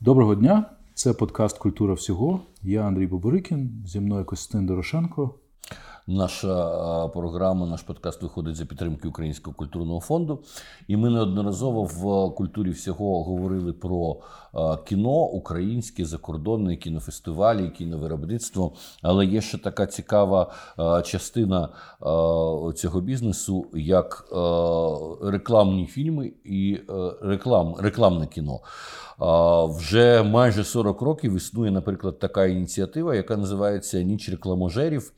Доброго дня! Це подкаст Культура всього. Я Андрій Боборикін, зі мною Костянтин Дорошенко. Наша програма, наш подкаст виходить за підтримки Українського культурного фонду. І ми неодноразово в культурі всього говорили про кіно, українське, закордонне кінофестивалі, кіновиробництво. Але є ще така цікава частина цього бізнесу, як рекламні фільми і реклам, рекламне кіно. Вже майже 40 років існує, наприклад, така ініціатива, яка називається Ніч рекламожерів.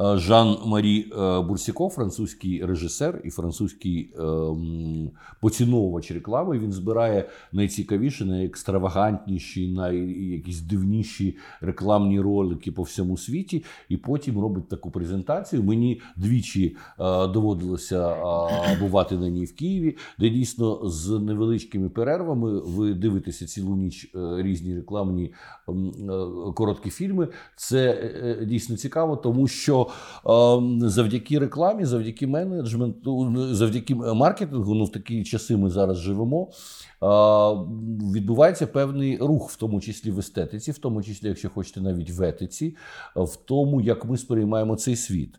Е, Жан-Марі е, Бурсіко, французький режисер і французький ем, поціновувач реклами. Він збирає найцікавіші, найекстравагантніші, найякісь дивніші рекламні ролики по всьому світі, і потім робить таку презентацію. Мені двічі е, доводилося бувати на ній в Києві, де дійсно з невеличкими перервами ви дивитеся цілу ніч різні рекламні ем, короткі фільми. Це дійсно цікаво, тому що. Ем, завдяки рекламі, завдяки менеджменту, завдяки маркетингу, ну в такі часи ми зараз живемо відбувається певний рух, в тому числі в естетиці, в тому числі, якщо хочете, навіть в етиці, в тому, як ми сприймаємо цей світ.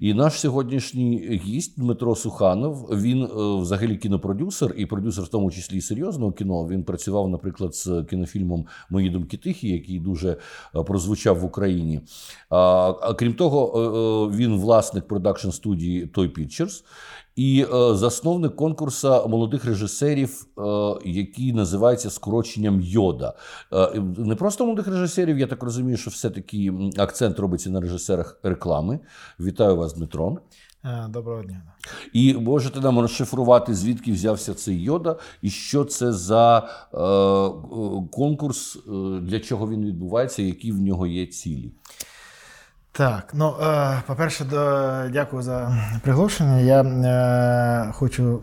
І наш сьогоднішній гість Дмитро Суханов, він е, взагалі кінопродюсер і продюсер, в тому числі і серйозного кіно. Він працював, наприклад, з кінофільмом Мої думки тихі, який дуже е, прозвучав в Україні. А крім того, е, він власник продакшн студії Toy Pictures і е, засновник конкурсу молодих режисерів, е, який називається скороченням Йода. Е, не просто молодих режисерів, я так розумію, що все-таки акцент робиться на режисерах реклами. Вітаю вас, Дмитро. Доброго дня. І можете нам розшифрувати, звідки взявся цей йода, і що це за конкурс, для чого він відбувається, які в нього є цілі. Так, ну по-перше, дякую за приглашення. Я хочу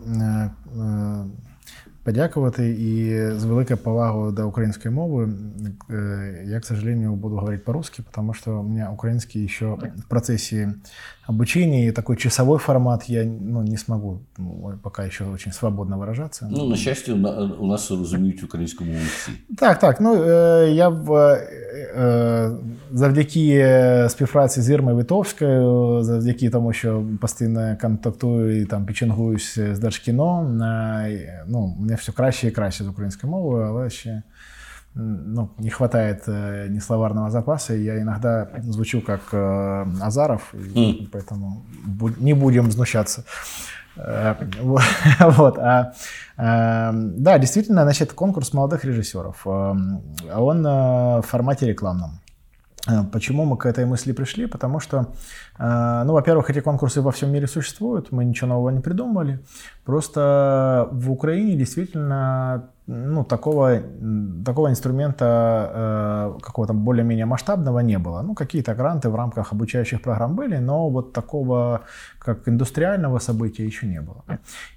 подякувати і з великою повагою до української мови. Я, к сожалению, буду говорить по-русски, потому что у меня украинский еще в процессе обучения, и такой часовой формат я ну, не смогу ну, пока еще очень свободно выражаться. Ну, на щастя, у нас розуміють українську мову всі. Так, так. Ну, я в, завдяки співпраці з Ірмою Витовською, завдяки тому, що постійно контактую і там печенгуюсь з Держкіно, ну, мені все краще і краще з українською мовою, але ще ну, не хватает э, ни словарного запаса, и я иногда звучу как э, Азаров, и mm. поэтому не будем знущаться. Э, вот. А, да, действительно, значит, конкурс молодых режиссеров. Он в формате рекламном. Почему мы к этой мысли пришли? Потому что, ну, во-первых, эти конкурсы во всем мире существуют, мы ничего нового не придумали. Просто в Украине действительно ну, такого, такого инструмента э, какого-то более-менее масштабного не было. Ну, какие-то гранты в рамках обучающих программ были, но вот такого, как индустриального события еще не было.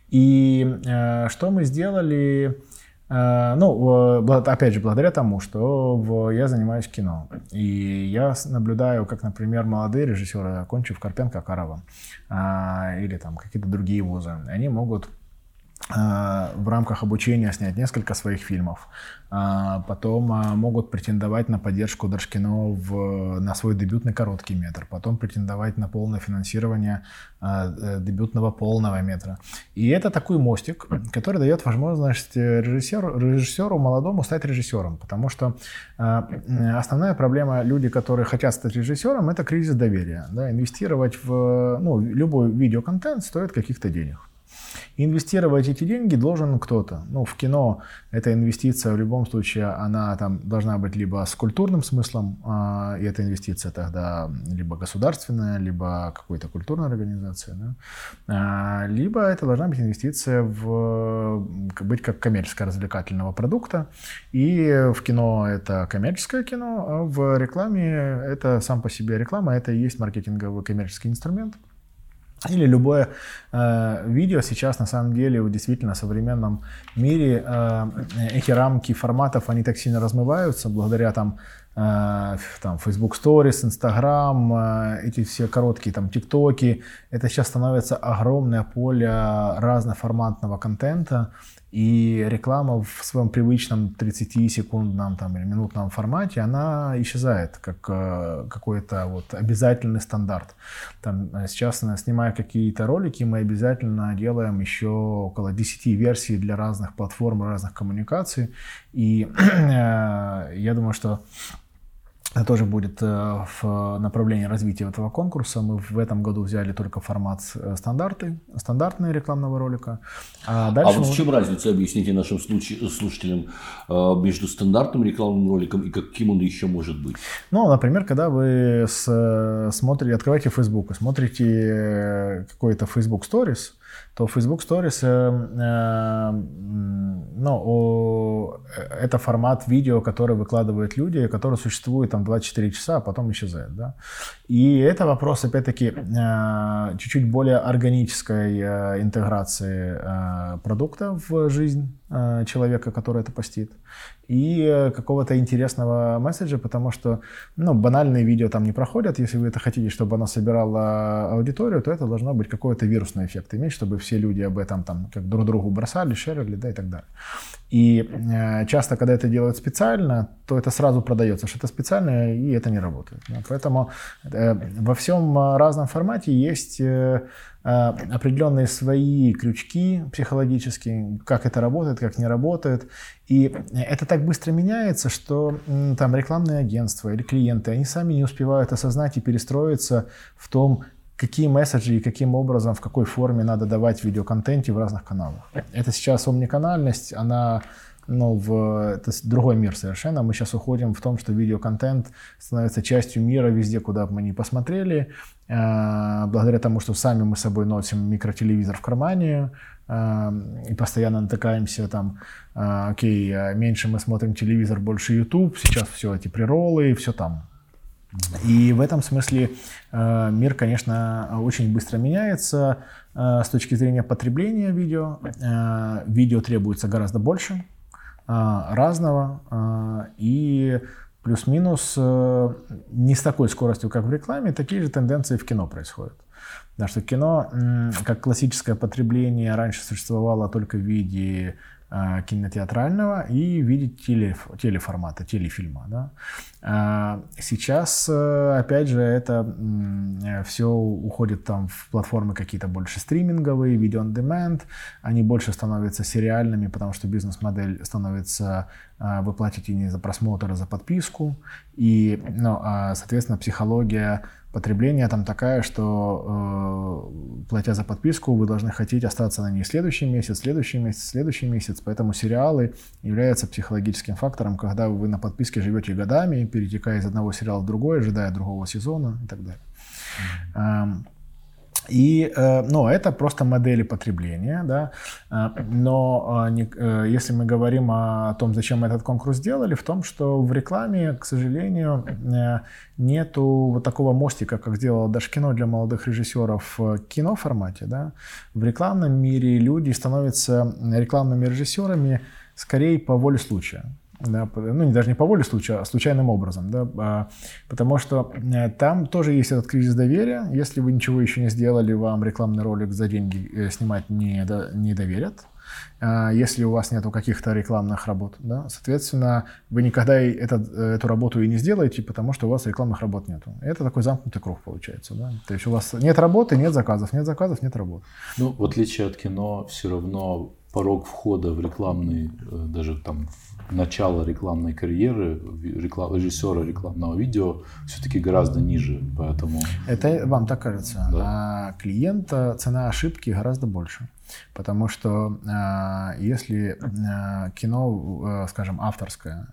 И э, что мы сделали? Э, ну, опять же, благодаря тому, что я занимаюсь кино. И я наблюдаю, как, например, молодые режиссеры, окончив Карпенко, Карова, или там какие-то другие вузы, они могут в рамках обучения снять несколько своих фильмов. А потом а, могут претендовать на поддержку Дашкино в, на свой дебютный короткий метр. Потом претендовать на полное финансирование а, э, дебютного полного метра. И это такой мостик, который дает возможность режиссеру, режиссеру молодому стать режиссером. Потому что основная проблема люди, которые хотят стать режиссером, это кризис доверия. Да? Инвестировать в ну, любой видеоконтент стоит каких-то денег. Инвестировать эти деньги должен кто-то. Ну, в кино эта инвестиция в любом случае, она там должна быть либо с культурным смыслом, э, и эта инвестиция тогда либо государственная, либо какой-то культурной организации, да? э, либо это должна быть инвестиция в быть как коммерческо-развлекательного продукта. И в кино это коммерческое кино, а в рекламе это сам по себе реклама, это и есть маркетинговый коммерческий инструмент. Или любое э, видео сейчас на самом деле в действительно современном мире э, эти рамки форматов они так сильно размываются благодаря там э, там Facebook Stories, Instagram, э, эти все короткие там ТикТоки, это сейчас становится огромное поле разноформатного контента, и реклама в своем привычном 30-секундном там, или минутном формате, она исчезает как э, какой-то вот обязательный стандарт. Там, э, сейчас, э, снимая какие-то ролики, мы обязательно делаем еще около 10 версий для разных платформ, разных коммуникаций. И я думаю, что тоже будет э, в направлении развития этого конкурса. Мы в этом году взяли только формат э, стандарты, стандартные рекламного ролика. А, дальше а вот мы... в чем разница, объясните нашим слушателям, э, между стандартным рекламным роликом и каким он еще может быть? Ну, например, когда вы смотрите, открываете Facebook и смотрите какой-то Facebook Stories, то Facebook Stories, э, э, ну, о, это формат видео, который выкладывают люди, который существует там 24 часа, а потом исчезает, да. И это вопрос, опять-таки, э, чуть-чуть более органической э, интеграции э, продукта в жизнь э, человека, который это постит и э, какого-то интересного месседжа, потому что ну, банальные видео там не проходят. Если вы это хотите, чтобы оно собирало аудиторию, то это должно быть какой-то вирусный эффект иметь, чтобы все люди об этом там как друг другу бросали, шерили, да, и так далее. И э, часто, когда это делают специально, то это сразу продается, что это специально, и это не работает. Поэтому э, во всем разном формате есть э, Э, определенные свои крючки психологические, как это работает, как не работает. И это так быстро меняется, что там рекламные агентства или клиенты, они сами не успевают осознать и перестроиться в том, какие месседжи и каким образом, в какой форме надо давать в видеоконтенте в разных каналах. Это сейчас омниканальность, она ну, в, это другой мир совершенно. Мы сейчас уходим в том, что видеоконтент становится частью мира везде, куда бы мы ни посмотрели. Э, благодаря тому, что сами мы с собой носим микротелевизор в кармане э, и постоянно натыкаемся там, э, окей, меньше мы смотрим телевизор, больше YouTube, сейчас все эти приролы, все там. И в этом смысле мир, конечно, очень быстро меняется с точки зрения потребления видео. Видео требуется гораздо больше, разного а, и плюс-минус э, не с такой скоростью, как в рекламе, такие же тенденции в кино происходят. Потому что кино, как классическое потребление, раньше существовало только в виде кинотеатрального и видеть теле, телеформата, телефильма. Да? А сейчас, э, опять же, это все уходит там в платформы какие-то больше стриминговые, видео on demand, они больше становятся сериальными, потому что бизнес-модель становится э, вы платите не за просмотр, а за подписку. И, ну, а, соответственно, психология потребление там такая, что э, платя за подписку, вы должны хотеть остаться на ней следующий месяц, следующий месяц, следующий месяц. Поэтому сериалы являются психологическим фактором, когда вы на подписке живете годами, перетекая из одного сериала в другой, ожидая другого сезона и так далее. Mm-hmm. И, э, ну, это просто модели потребления, да. Э, но э, если мы говорим о том, зачем этот конкурс сделали, в том, что в рекламе, к сожалению, нету вот такого мостика, как сделала Дашкино для молодых режиссеров в киноформате, да. В рекламном мире люди становятся рекламными режиссерами скорее по воле случая да, ну, даже не по воле случая, а случайным образом, да, а, потому что э, там тоже есть этот кризис доверия. Если вы ничего еще не сделали, вам рекламный ролик за деньги э, снимать не, не доверят. А, если у вас нету каких-то рекламных работ, да, соответственно, вы никогда этот, эту работу и не сделаете, потому что у вас рекламных работ нету. Это такой замкнутый круг получается, да. То есть у вас нет работы, нет заказов, нет заказов, нет работы. Ну, в отличие от кино, все равно порог входа в рекламный, э, даже там начало рекламной карьеры реклам, режиссера рекламного видео все-таки гораздо ниже, поэтому... Это вам так кажется. Да. А клиента цена ошибки гораздо больше. Потому что э, если э, кино, э, скажем, авторское,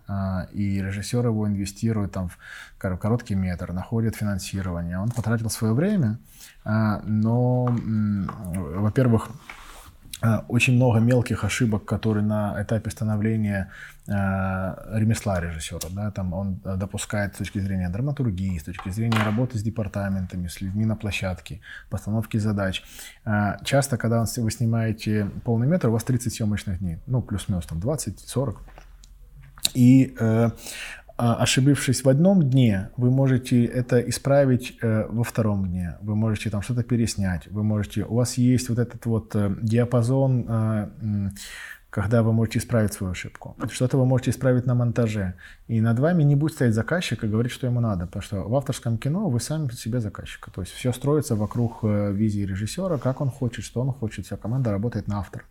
и режиссер его инвестирует там, в короткий метр, находит финансирование, он потратил свое время, но, во-первых, очень много мелких ошибок, которые на этапе становления э, ремесла режиссера. Да, там он допускает с точки зрения драматургии, с точки зрения работы с департаментами, с людьми на площадке, постановки задач. Э, часто, когда вы снимаете полный метр, у вас 30 съемочных дней, ну, плюс-минус там 20-40. И э, а, ошибившись в одном дне, вы можете это исправить э, во втором дне. Вы можете там что-то переснять. Вы можете, у вас есть вот этот вот э, диапазон, э, когда вы можете исправить свою ошибку. Что-то вы можете исправить на монтаже. И над вами не будет стоять заказчик и говорить, что ему надо. Потому что в авторском кино вы сами себе заказчик. То есть все строится вокруг визии режиссера, как он хочет, что он хочет. Вся команда работает на автор.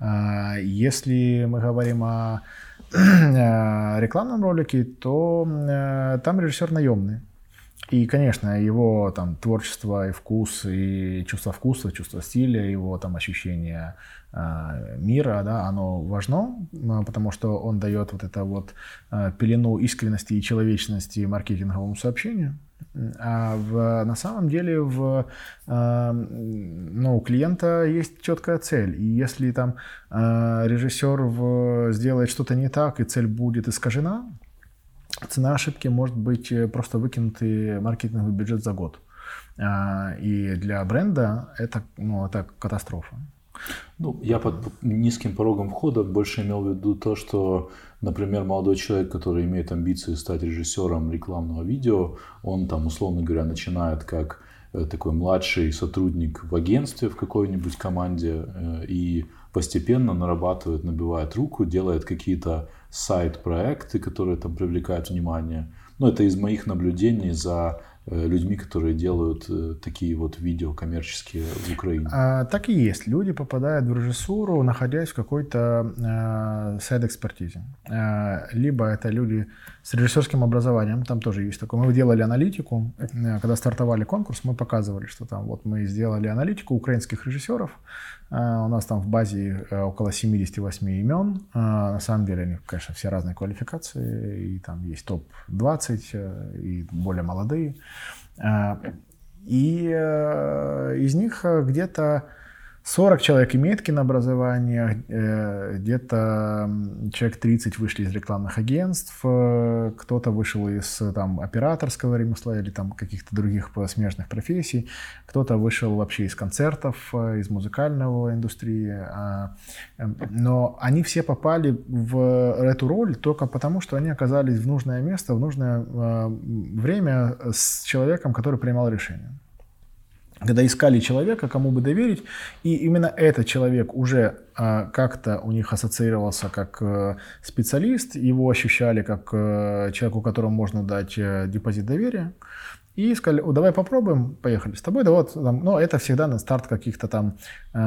Mm-hmm. Если мы говорим о рекламном ролике, то э, там режиссер наемный. И, конечно, его там творчество и вкус, и чувство вкуса, чувство стиля, его там ощущение э, мира, да, оно важно, потому что он дает вот это вот э, пелену искренности и человечности маркетинговому сообщению. А в, на самом деле в, э, ну, у клиента есть четкая цель. И если там э, режиссер в, сделает что-то не так, и цель будет искажена, цена ошибки может быть э, просто выкинутый маркетинговый бюджет за год. Э, и для бренда это, ну, это катастрофа. Ну, я под низким порогом входа больше имел в виду то, что, например, молодой человек, который имеет амбиции стать режиссером рекламного видео, он там, условно говоря, начинает как э, такой младший сотрудник в агентстве в какой-нибудь команде э, и постепенно нарабатывает, набивает руку, делает какие-то сайт-проекты, которые там привлекают внимание. Ну, это из моих наблюдений за Э, людьми, которые делают э, такие вот видео коммерческие в Украине? А, так и есть. Люди попадают в режиссуру, находясь в какой-то э, сайт-экспертизе. Э, либо это люди с режиссерским образованием, там тоже есть такое. Мы делали аналитику, э, когда стартовали конкурс, мы показывали, что там вот мы сделали аналитику украинских режиссеров, у нас там в базе около 78 имен. На самом деле они, конечно, все разные квалификации, и там есть топ-20, и более молодые. И из них где-то 40 человек имеет кинообразование, э, где-то человек 30 вышли из рекламных агентств, э, кто-то вышел из там, операторского ремесла или там, каких-то других смежных профессий, кто-то вышел вообще из концертов, э, из музыкального индустрии. А, эм, но они все попали в эту роль только потому, что они оказались в нужное место, в нужное время с человеком, который принимал решение когда искали человека, кому бы доверить, и именно этот человек уже а, как-то у них ассоциировался как а, специалист, его ощущали как а, человеку, которому можно дать а, депозит доверия, и сказали, о, давай попробуем, поехали с тобой. Да вот, там, ну, это всегда на старт каких-то там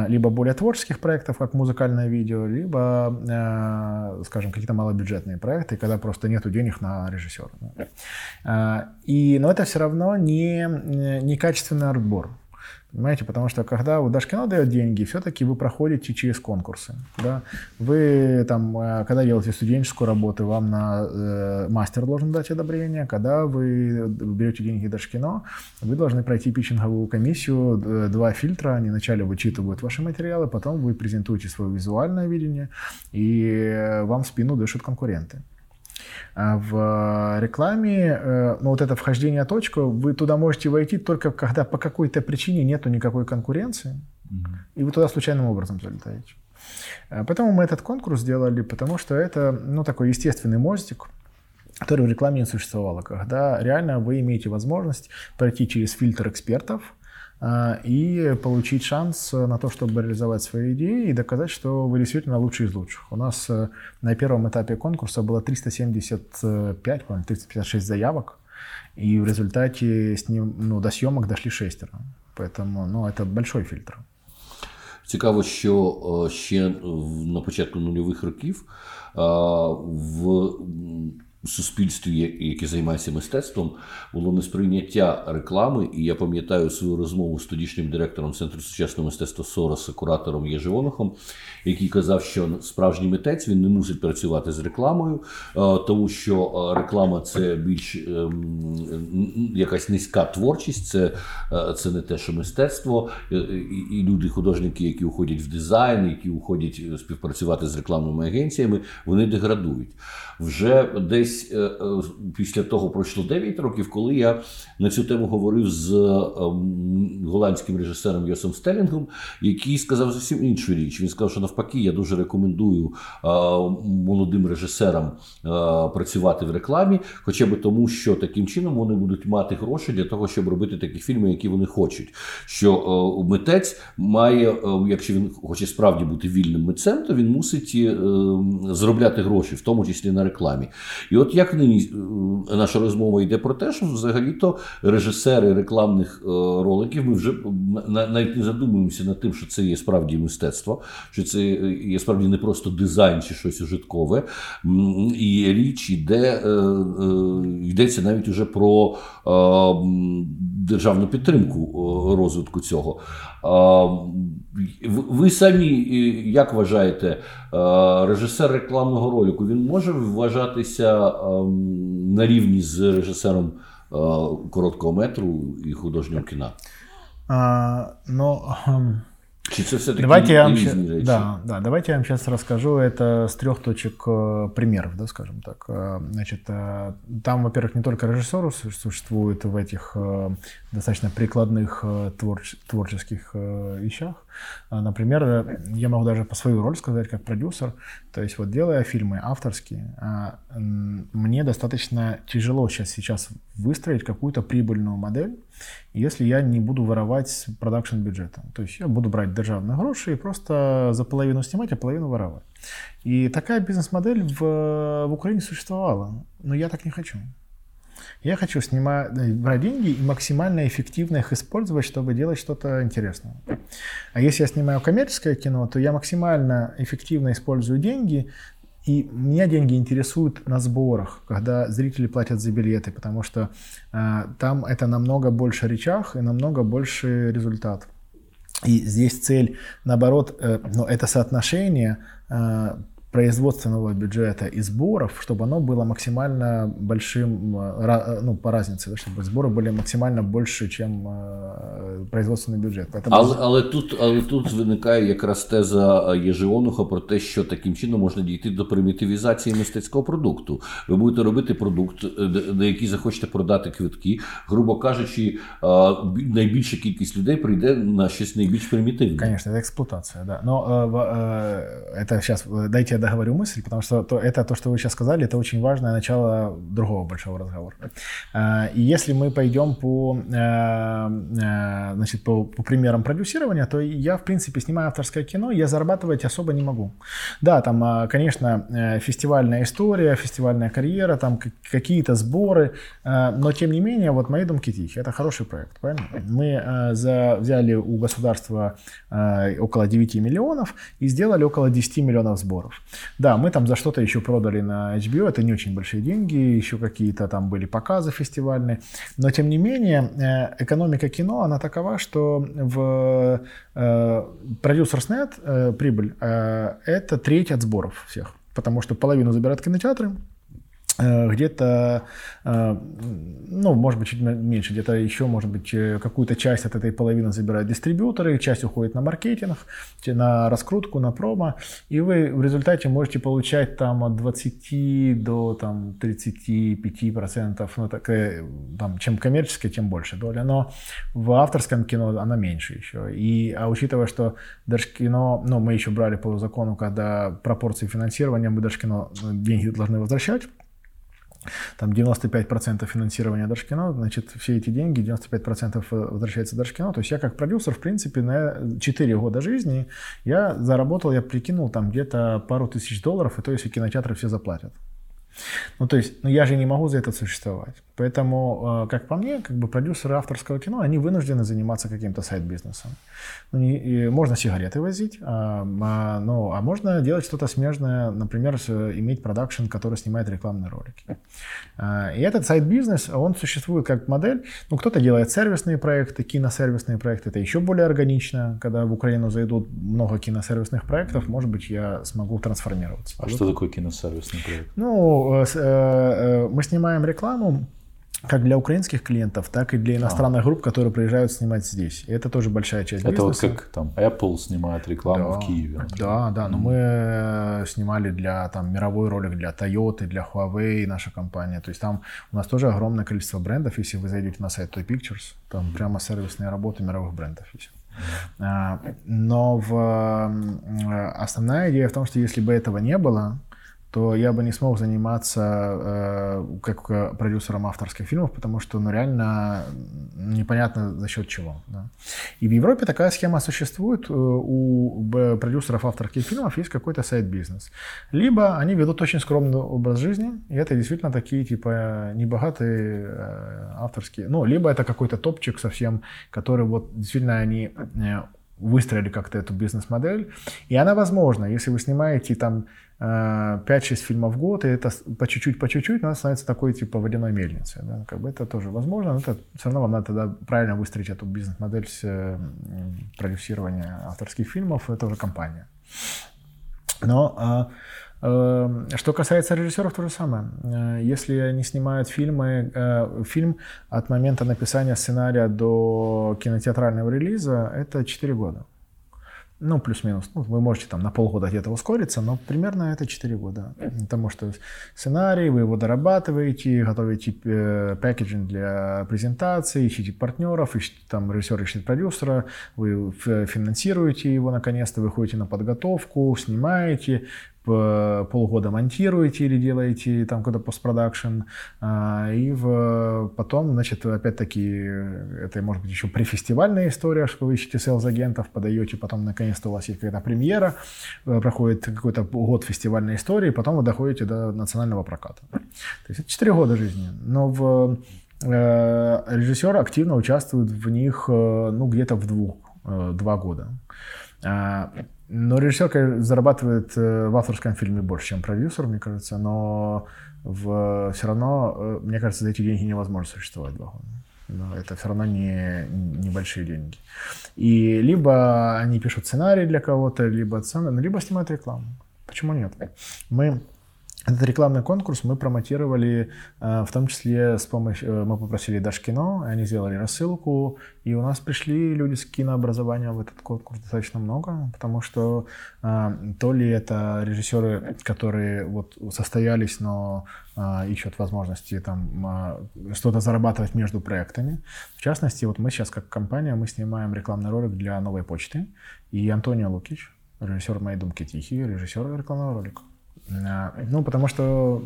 либо более творческих проектов, как музыкальное видео, либо, э, скажем, какие-то малобюджетные проекты, когда просто нету денег на режиссера. И, но это все равно не, не качественный отбор. Понимаете, потому что когда Дашкино дает деньги, все-таки вы проходите через конкурсы. Да? Вы там, э, когда делаете студенческую работу, вам на э, мастер должен дать одобрение. Когда вы берете деньги Дашкино, вы должны пройти питчинговую комиссию, э, два фильтра. Они вначале вычитывают ваши материалы, потом вы презентуете свое визуальное видение, и э, вам в спину дышат конкуренты. А в рекламе, э, ну вот это вхождение точку, вы туда можете войти только когда по какой-то причине нету никакой конкуренции, mm-hmm. и вы туда случайным образом залетаете. А поэтому мы этот конкурс сделали, потому что это ну, такой естественный мостик, который в рекламе не существовало, когда реально вы имеете возможность пройти через фильтр экспертов, и получить шанс на то, чтобы реализовать свои идеи и доказать, что вы действительно лучший из лучших. У нас э, на первом этапе конкурса было 375, по 356 заявок, и в результате с ним, ну, до съемок дошли шестеро. Поэтому ну, это большой фильтр. Цікаво, що ще на початку нульових років в суспільстві, яке займається мистецтвом, було несприйняття реклами. І я пам'ятаю свою розмову з тодішнім директором Центру сучасного мистецтва Сороса, куратором Єживонохом, який казав, що справжній митець він не мусить працювати з рекламою, тому що реклама це більш ем, якась низька творчість, це це не те, що мистецтво. І люди, художники, які уходять в дизайн, які уходять співпрацювати з рекламними агенціями, вони деградують. Вже десь десь е, після того пройшло 9 років, коли я на цю тему говорив з голландським режисером Йосом Стелінгом, який сказав зовсім іншу річ. Він сказав, що навпаки, я дуже рекомендую молодим режисерам працювати в рекламі, хоча б тому, що таким чином вони будуть мати гроші для того, щоб робити такі фільми, які вони хочуть. Що митець має, якщо він хоче справді бути вільним митцем, то він мусить заробляти гроші, в тому числі на рекламі. І от як нині наша розмова йде про те, що взагалі-то режисери рекламних роликів ми вже навіть не задумуємося над тим, що це є справді мистецтво, що це є справді не просто дизайн чи щось ужиткове. І річ іде, йдеться навіть уже про державну підтримку розвитку цього. Ви самі як вважаєте, режисер рекламного ролику він може вважатися на рівні з режисером короткого метру і художнього кіна? А, ну, Чи це все-таки давайте я вам різні щас, речі? да, да, давайте я вам сейчас расскажу это с трех точек э, примеров, да, скажем так. Э, Значит, э, там, во-первых, не только режиссеры су- существуют в этих э, достаточно прикладных э, творч- творческих э, вещах. А, Например, э, я могу даже по свою роль сказать как продюсер. То есть вот делая фильмы авторские, а, м, мне достаточно тяжело сейчас, сейчас выстроить какую-то прибыльную модель, если я не буду воровать продакшн бюджета. То есть я буду брать державные гроши и просто за половину снимать, а половину воровать. И такая бизнес-модель в, в Украине существовала, но я так не хочу. Я хочу снимать, э, брать деньги и максимально эффективно их использовать, чтобы делать что-то интересное. А если я снимаю коммерческое кино, то я максимально эффективно использую деньги, и меня деньги интересуют на сборах, когда зрители платят за билеты, потому что э, там это намного больше речах и намного больше результат. И здесь цель, наоборот, э, ну, это соотношение э, производственного бюджета и сборов, чтобы оно было максимально большим, э, ра- э, ну, по разнице, да, чтобы сборы были максимально больше, чем э, производственный бюджет. Поэтому Але, але, тут, але тут виникає якраз теза Єжионуха про те, що таким чином можна дійти до примітивізації мистецького продукту. Ви будете робити продукт, е, де- на який захочете продати квитки. Грубо кажучи, а, бі- найбільша кількість людей прийде на щось найбільш примітивне. Конечно, это эксплуатация, да. Но э, в- э, это сейчас, э, дайте я договорю мысль, потому что то, это то, что вы сейчас сказали, это очень важное начало другого большого разговора. Э, и если мы пойдем по, э, э, значит, по, по примерам продюсирования, то я, в принципе, снимаю авторское кино, я зарабатывать особо не могу. Да, там, э, конечно, э, фестивальная история, фестивальная карьера, там какие-то сборы, но тем не менее, вот «Мои домки тихие» — это хороший проект, правильно? Мы за, взяли у государства около 9 миллионов и сделали около 10 миллионов сборов. Да, мы там за что-то еще продали на HBO, это не очень большие деньги, еще какие-то там были показы фестивальные, но тем не менее э, экономика кино, она такова, что в э, продюсерс.нет э, прибыль э, это треть от сборов всех, потому что половину забирают кинотеатры, где-то, э, ну, может быть, чуть меньше, где-то еще, может быть, э, какую-то часть от этой половины забирают дистрибьюторы, часть уходит на маркетинг, на раскрутку, на промо, и вы в результате можете получать там от 20 до там, 35 процентов, ну, так, э, там, чем коммерческая, тем больше доля, но в авторском кино она меньше еще, и, а учитывая, что Держкино, ну, мы еще брали по закону, когда пропорции финансирования, мы Держкино э, деньги должны возвращать, там 95% финансирования Держкино, значит, все эти деньги, 95% возвращается Держкино. То есть я как продюсер, в принципе, на 4 года жизни я заработал, я прикинул там где-то пару тысяч долларов, и то если кинотеатры все заплатят. Ну, то есть, ну, я же не могу за это существовать. Поэтому, э, как по мне, как бы продюсеры авторского кино, они вынуждены заниматься каким-то сайт-бизнесом. Ну, не- можно сигареты возить, а, а, ну, а можно делать что-то смежное, например, с- иметь продакшн, который снимает рекламные ролики. А, И этот сайт-бизнес, он существует как модель. Ну, кто-то делает сервисные проекты, киносервисные проекты. Это еще более органично. Когда в Украину зайдут много киносервисных проектов, может быть, я смогу трансформироваться. А что такое киносервисный проект? Ну, э, э, э, мы снимаем рекламу как для украинских клиентов, так и для иностранных а. групп, которые приезжают снимать здесь. И это тоже большая часть это бизнеса. Это вот как там Apple снимает рекламу да, в Киеве. Например. Да, да, но мы э, снимали для там мировой ролик для Toyota, для Huawei, наша компания. То есть там у нас тоже огромное количество брендов. Если вы зайдете на сайт Toy Pictures, там mm. прямо сервисные работы мировых брендов есть. А, но в, э, основная идея в том, что если бы этого не было, то я бы не смог заниматься э, как продюсером авторских фильмов, потому что ну, реально непонятно за счет чего. Да. И в Европе такая схема существует. Э, у продюсеров авторских фильмов есть какой-то сайт-бизнес. Либо они ведут очень скромный образ жизни, и это действительно такие типа небогатые э, авторские. Ну, либо это какой-то топчик совсем, который вот действительно они э, выстроили как-то эту бизнес-модель. И она возможна, если вы снимаете там 5-6 э, фильмов в год, и это по чуть-чуть, по чуть-чуть, она становится такой типа водяной мельницей. Да? Как бы это тоже возможно, но это все равно вам надо тогда правильно выстроить эту бизнес-модель с э, продюсирования авторских фильмов, это уже компания. Но а, э, что касается режиссеров, то же самое. Если они снимают фильмы, фильм от момента написания сценария до кинотеатрального релиза, это 4 года ну, плюс-минус. Ну, вы можете там на полгода где-то ускориться, но примерно это 4 года. Потому что сценарий, вы его дорабатываете, готовите э, пакетинг для презентации, ищите партнеров, ищите там режиссер, ищет продюсера, вы финансируете его наконец-то, выходите на подготовку, снимаете, полгода монтируете или делаете там какой-то постпродакшн, а, и в, потом, значит, опять-таки, это может быть еще префестивальная история, что вы ищете селс-агентов, подаете, потом наконец-то у вас есть какая-то премьера, э, проходит какой-то год фестивальной истории, потом вы доходите до национального проката. То есть это 4 года жизни. Но в э, режиссер активно участвует в них, э, ну, где-то в двух, два года. Но режиссер зарабатывает э, в авторском фильме больше, чем продюсер, мне кажется, но в, все равно, э, мне кажется, за эти деньги невозможно существовать два. Но это все равно не небольшие деньги. И либо они пишут сценарий для кого-то, либо, либо снимают рекламу. Почему нет? Мы этот рекламный конкурс мы промотировали, э, в том числе с помощью, э, мы попросили Дашкино, они сделали рассылку, и у нас пришли люди с кинообразованием в этот конкурс достаточно много, потому что э, то ли это режиссеры, которые вот состоялись, но ищут возможности там что-то зарабатывать между проектами. В частности, вот мы сейчас как компания, мы снимаем рекламный ролик для новой почты, и Антонио Лукич, режиссер «Моей думки тихие», режиссер рекламного ролика. Ну, потому что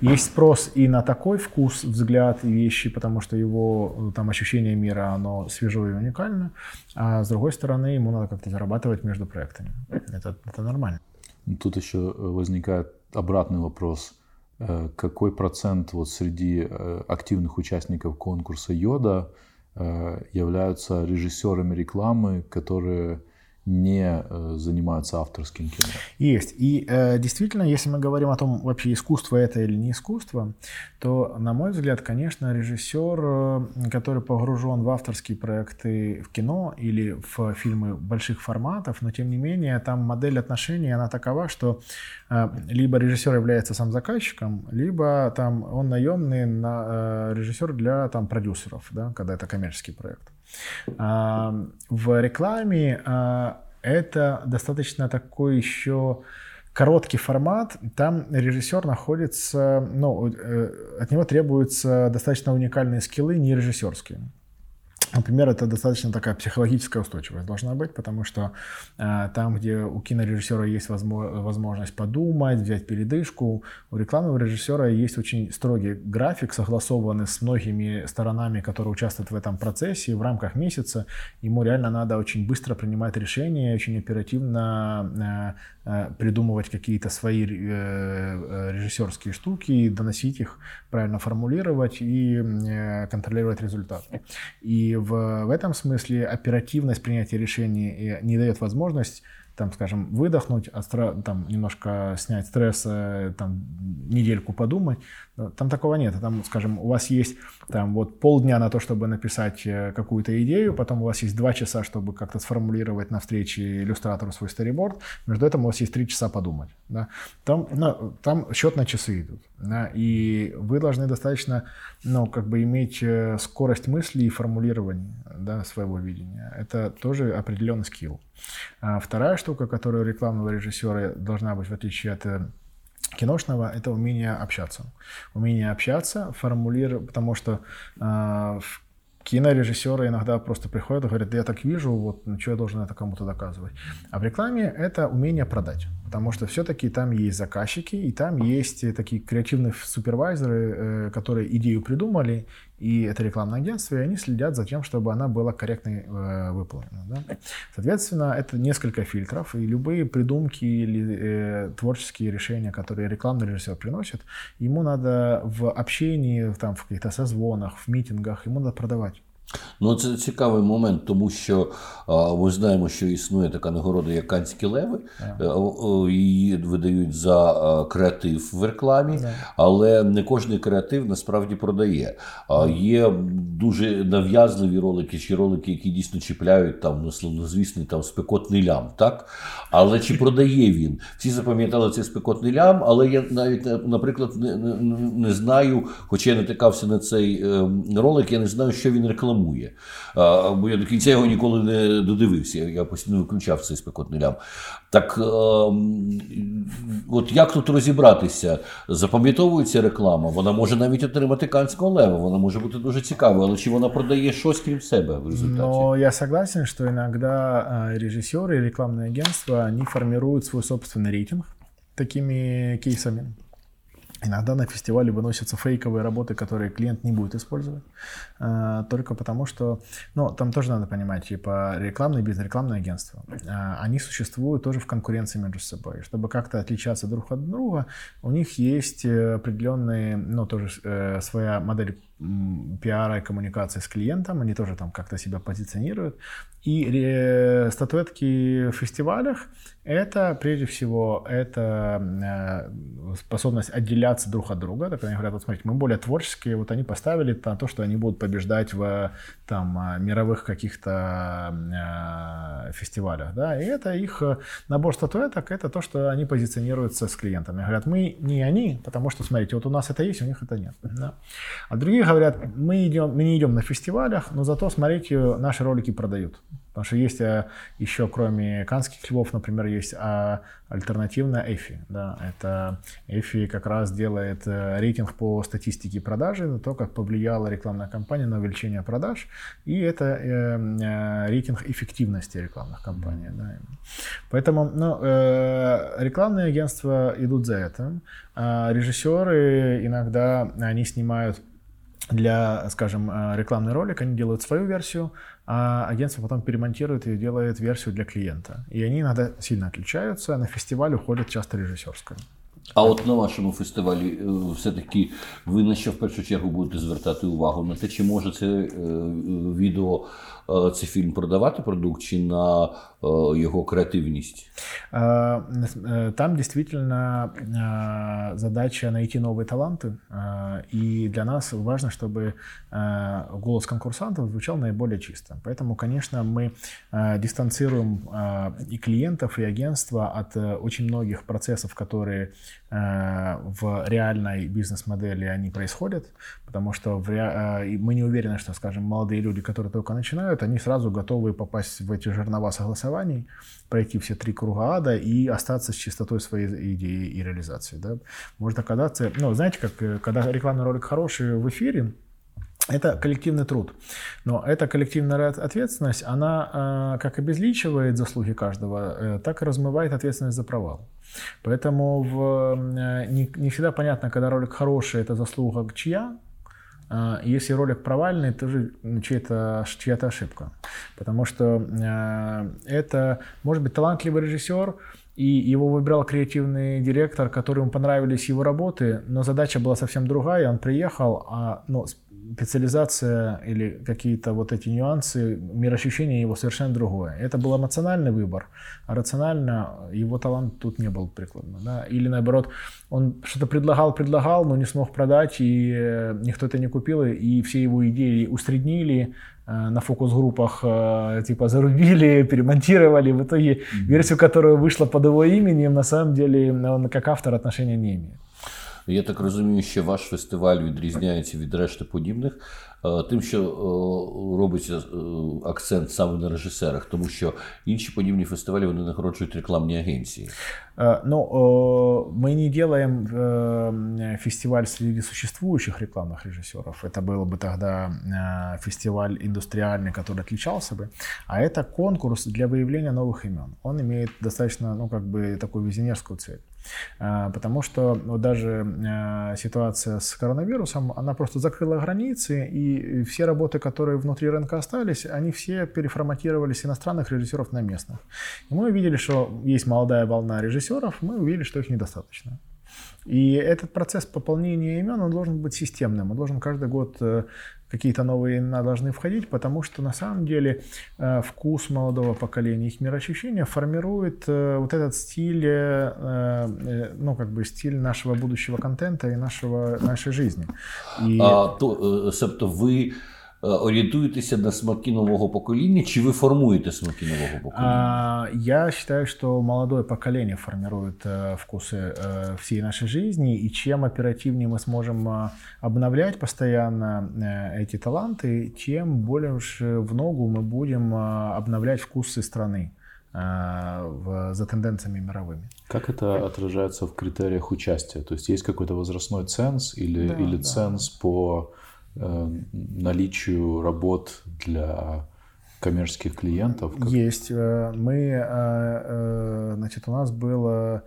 есть спрос и на такой вкус, взгляд и вещи, потому что его э, там ощущение мира, оно свежо и уникально, а с другой стороны, ему надо как-то зарабатывать между проектами. Это, это нормально. Тут еще э, возникает обратный вопрос. Э, какой процент вот среди активных участников конкурса Йода являются режиссерами рекламы, которые не э, занимаются авторским кино. Есть. И э, действительно, если мы говорим о том, вообще искусство это или не искусство, то, на мой взгляд, конечно, режиссер, э, который погружен в авторские проекты в кино или в фильмы больших форматов, но тем не менее, там модель отношений, она такова, что э, либо режиссер является сам заказчиком, либо там он наемный на, э, режиссер для там, продюсеров, да, когда это коммерческий проект. В рекламе а, это достаточно такой еще короткий формат. Там режиссер находится, ну, э, от него требуются достаточно уникальные скиллы, не режиссерские. Например, это достаточно такая психологическая устойчивость должна быть, потому что э, там, где у кинорежиссера есть возможность подумать, взять передышку, у рекламного режиссера есть очень строгий график, согласованный с многими сторонами, которые участвуют в этом процессе. В рамках месяца ему реально надо очень быстро принимать решения, очень оперативно э, придумывать какие-то свои э, э режиссерские штуки, доносить их, правильно формулировать и э, контролировать результат. И в, в этом смысле оперативность принятия решений не дает возможность там, скажем, выдохнуть, там, немножко снять стресс, там, недельку подумать. Там такого нет. Там, скажем, у вас есть там вот полдня на то, чтобы написать э, какую-то идею, потом у вас есть два часа, чтобы как-то сформулировать на встрече иллюстратору свой стариборд, между этим у вас есть три часа подумать. Да? Там, ну, там счет на часы идут. Да? И вы должны достаточно, ну, как бы иметь э, скорость мысли и формулирования да, своего видения. Это тоже определенный скилл. А вторая штука, которая у рекламного режиссера должна быть, в отличие от э, киношного это умение общаться. Умение общаться, формулировать, потому что э, кинорежиссеры иногда просто приходят и говорят, да я так вижу, вот ну, что я должен это кому-то доказывать. А в рекламе это умение продать, потому что все-таки там есть заказчики, и там есть такие креативные супервайзеры, э, которые идею придумали, и это рекламное агентство, и они следят за тем, чтобы она была корректно э, выполнена. Да? Соответственно, это несколько фильтров, и любые придумки или э, творческие решения, которые рекламный режиссер приносит, ему надо в общении, там, в каких-то созвонах, в митингах, ему надо продавать. Ну, це цікавий момент, тому що а, ми знаємо, що існує така нагорода, як Канські леви. Yeah. Її видають за креатив в рекламі, yeah. але не кожний креатив насправді продає. А є дуже нав'язливі ролики, чи ролики, які дійсно чіпляють там звісний там спекотний лям. так? Але чи продає він? Всі запам'ятали цей спекотний лям, але я навіть, наприклад, не, не, не знаю, хоча я натикався на цей ем, ролик, я не знаю, що він рекламує рекламує. А, Бо я до кінця його ніколи не додивився. Я постійно виключав цей спекотний лям. Так от як тут розібратися? Запам'ятовується реклама, вона може навіть отримати канського лева, вона може бути дуже цікавою, але чи вона продає щось крім себе в результаті? Но я согласен, что иногда режиссеры и рекламные агентства, они формируют свой собственный рейтинг такими кейсами. Иногда на фестивале выносятся фейковые работы, которые клиент не будет использовать, э, только потому что, ну, там тоже надо понимать, типа рекламный бизнес, рекламное агентство, э, они существуют тоже в конкуренции между собой. Чтобы как-то отличаться друг от друга, у них есть э, определенные, ну, тоже своя модель пиара и коммуникации с клиентом, они тоже там как-то себя позиционируют. И статуэтки в фестивалях – это, прежде всего, это э, способность отделяться друг от друга. Так они говорят, вот смотрите, мы более творческие, вот они поставили на то, что они будут побеждать в там, э, мировых каких-то э, фестивалях. Да? И это их набор статуэток, это то, что они позиционируются с клиентами. Говорят, мы не они, потому что, смотрите, вот у нас это есть, у них это нет. Да? А другие говорят, мы, идем, мы не идем на фестивалях, но зато, смотрите, наши ролики продают. Потому что есть э, еще, кроме канских львов, например, есть а, альтернативная EFI. Да, это EFI как раз делает э, рейтинг по статистике продажи, на то, как повлияла рекламная кампания на увеличение продаж. И это э, э, рейтинг эффективности рекламных кампаний. Да. Поэтому ну, э, рекламные агентства идут за этим. А режиссеры иногда они снимают для, скажем, э, рекламный ролик, они делают свою версию, а агентство потом перемонтирует и делает версию для клиента. И они иногда сильно отличаются. На фестиваль уходят часто режиссерская. А от на вашому фестивалі е, все-таки ви на що в першу чергу будете звертати увагу на те, чи може це е, відео, цей фільм продавати продукт, чи на его креативность? Там действительно задача найти новые таланты, и для нас важно, чтобы голос конкурсантов звучал наиболее чисто. Поэтому, конечно, мы дистанцируем и клиентов, и агентства от очень многих процессов, которые в реальной бизнес-модели они происходят, потому что мы не уверены, что, скажем, молодые люди, которые только начинают, они сразу готовы попасть в эти жернова согласований, пройти все три круга ада и остаться с чистотой своей идеи и реализации. Да? Может оказаться, ну, знаете, как э, когда рекламный ролик хороший в эфире, это коллективный труд. Но эта коллективная ответственность, она как обезличивает заслуги каждого, так и размывает ответственность за провал. Поэтому в, э, не, не всегда понятно, когда ролик хороший, это заслуга чья, если ролик провальный, то же чья-то, чья-то ошибка. Потому что э, это может быть талантливый режиссер, и его выбирал креативный директор, которому понравились его работы, но задача была совсем другая. Он приехал, а ну, специализация или какие-то вот эти нюансы, мироощущение его совершенно другое. Это был эмоциональный выбор, а рационально его талант тут не был прикладно. Да? Или наоборот, он что-то предлагал, предлагал, но не смог продать, и э, никто это не купил, и все его идеи усреднили, э, на фокус-группах э, типа зарубили, перемонтировали. В итоге версию, которая вышла под его именем, на самом деле он как автор отношения не имеет. Я так розумію, що ваш фестиваль відрізняється від решти подібних, е, тим, що е, робиться е, акцент саме на режисерах, тому що інші подібні фестивалі вони нагороджують рекламні агенції. Ну, мы не делаем фестиваль среди существующих рекламных режиссеров. Это был бы тогда фестиваль индустриальный, который отличался бы. А это конкурс для выявления новых имен. Он имеет достаточно, ну, как бы такую визионерскую цель. А, потому что вот даже а, ситуация с коронавирусом, она просто закрыла границы, и все работы, которые внутри рынка остались, они все переформатировались иностранных режиссеров на местных. И мы увидели, что есть молодая волна режиссеров, мы увидели, что их недостаточно. И этот процесс пополнения имен, он должен быть системным. Он должен каждый год э, какие-то новые имена должны входить, потому что на самом деле э, вкус молодого поколения, их мироощущение формирует э, вот этот стиль, ну как бы стиль нашего будущего контента и нашего, нашей жизни. И... А, то, себто ви Е, орієнтуєтеся на смаки нового покоління, чи ви формуете смаки нового поколения? Я считаю, что молодое поколение формирует э, вкусы э, всей нашей жизни, и чем оперативнее мы сможем э, обновлять постоянно эти таланты, тем более уж в ногу мы будем обновлять вкусы страны за тенденциями мировыми. Как это отражается в критериях участия? То есть есть какой-то возрастной ценз или, да, или да. ценз по Э, наличию работ для коммерческих клиентов? Как... Есть. Э, мы, э, значит, у нас был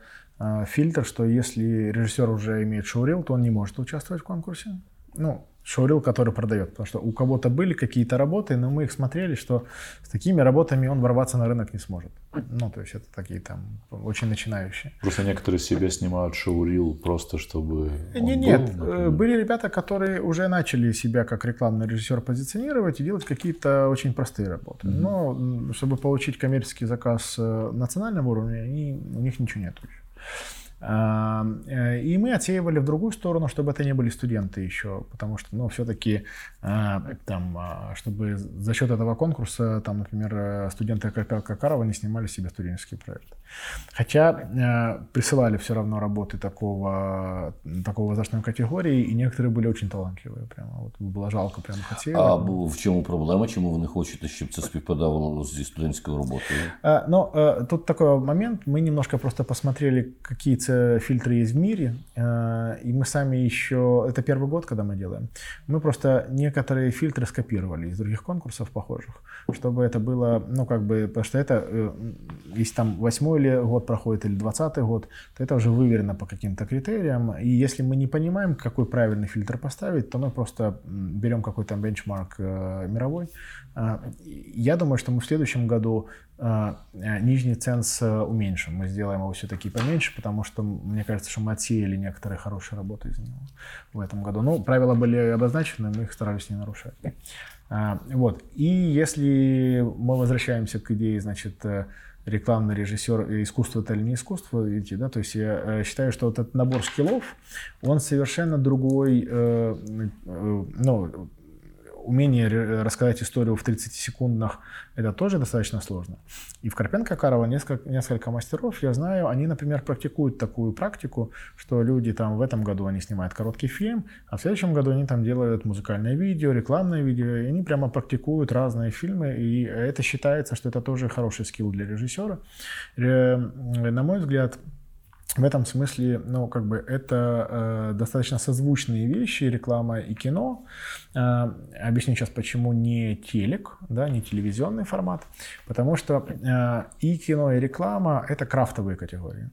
фильтр, что если режиссер уже имеет шоурил, то он не может участвовать в конкурсе. Ну, шоурил, который продает. Потому что у кого-то были какие-то работы, но мы их смотрели, что с такими работами он ворваться на рынок не сможет. Ну, то есть это такие там очень начинающие. Просто некоторые себе снимают шоурил просто, чтобы не, Нет, был, например. были ребята, которые уже начали себя как рекламный режиссер позиционировать и делать какие-то очень простые работы. Mm-hmm. Но чтобы получить коммерческий заказ э, национального уровня, они, у них ничего нет еще. Э, и мы отсеивали в другую сторону, чтобы это не были студенты еще, потому что, ну, все-таки а, там, а, чтобы за счет этого конкурса, там, например, студенты Какарова не снимали себе студенческий проект. Хотя э, присылали все равно работы такого, такого возрастной категории, и некоторые были очень талантливые. Прямо вот было жалко, прямо хотели. А в чому проблема? Чому ви не хочете, щоб це співпадало зі студентською роботою? Ну, э, тут такой момент. Мы немножко просто посмотрели, какие фильтры есть в мире, э, и мы сами еще, это первый год, когда мы делаем, мы просто не некоторые фильтры скопировали из других конкурсов похожих, чтобы это было, ну, как бы, потому что это, э, если там восьмой или год проходит или двадцатый год, то это уже выверено по каким-то критериям, и если мы не понимаем, какой правильный фильтр поставить, то мы просто берем какой-то бенчмарк э, мировой. А, я думаю, что мы в следующем году нижний ценз э, уменьшим. Мы сделаем его все-таки поменьше, потому что мне кажется, что мы отсеяли некоторые хорошие работы из него в этом году. Ну, правила были обозначены, мы их старались не нарушать. А, вот. И если мы возвращаемся к идее, значит, э, рекламный режиссер, э, искусство это или не искусство, видите, да, то есть я считаю, что вот этот набор скиллов, он совершенно другой, ну, умение рассказать историю в 30 секундах это тоже достаточно сложно. И в Карпенко Карова несколько, несколько мастеров, я знаю, они, например, практикуют такую практику, что люди там в этом году они снимают короткий фильм, а в следующем году они там делают музыкальное видео, рекламное видео, и они прямо практикуют разные фильмы, и это считается, что это тоже хороший скилл для режиссера. На мой взгляд, в этом смысле, ну, как бы это э, достаточно созвучные вещи, реклама и кино. Э, объясню сейчас, почему не телек, да, не телевизионный формат. Потому что э, и кино, и реклама — это крафтовые категории.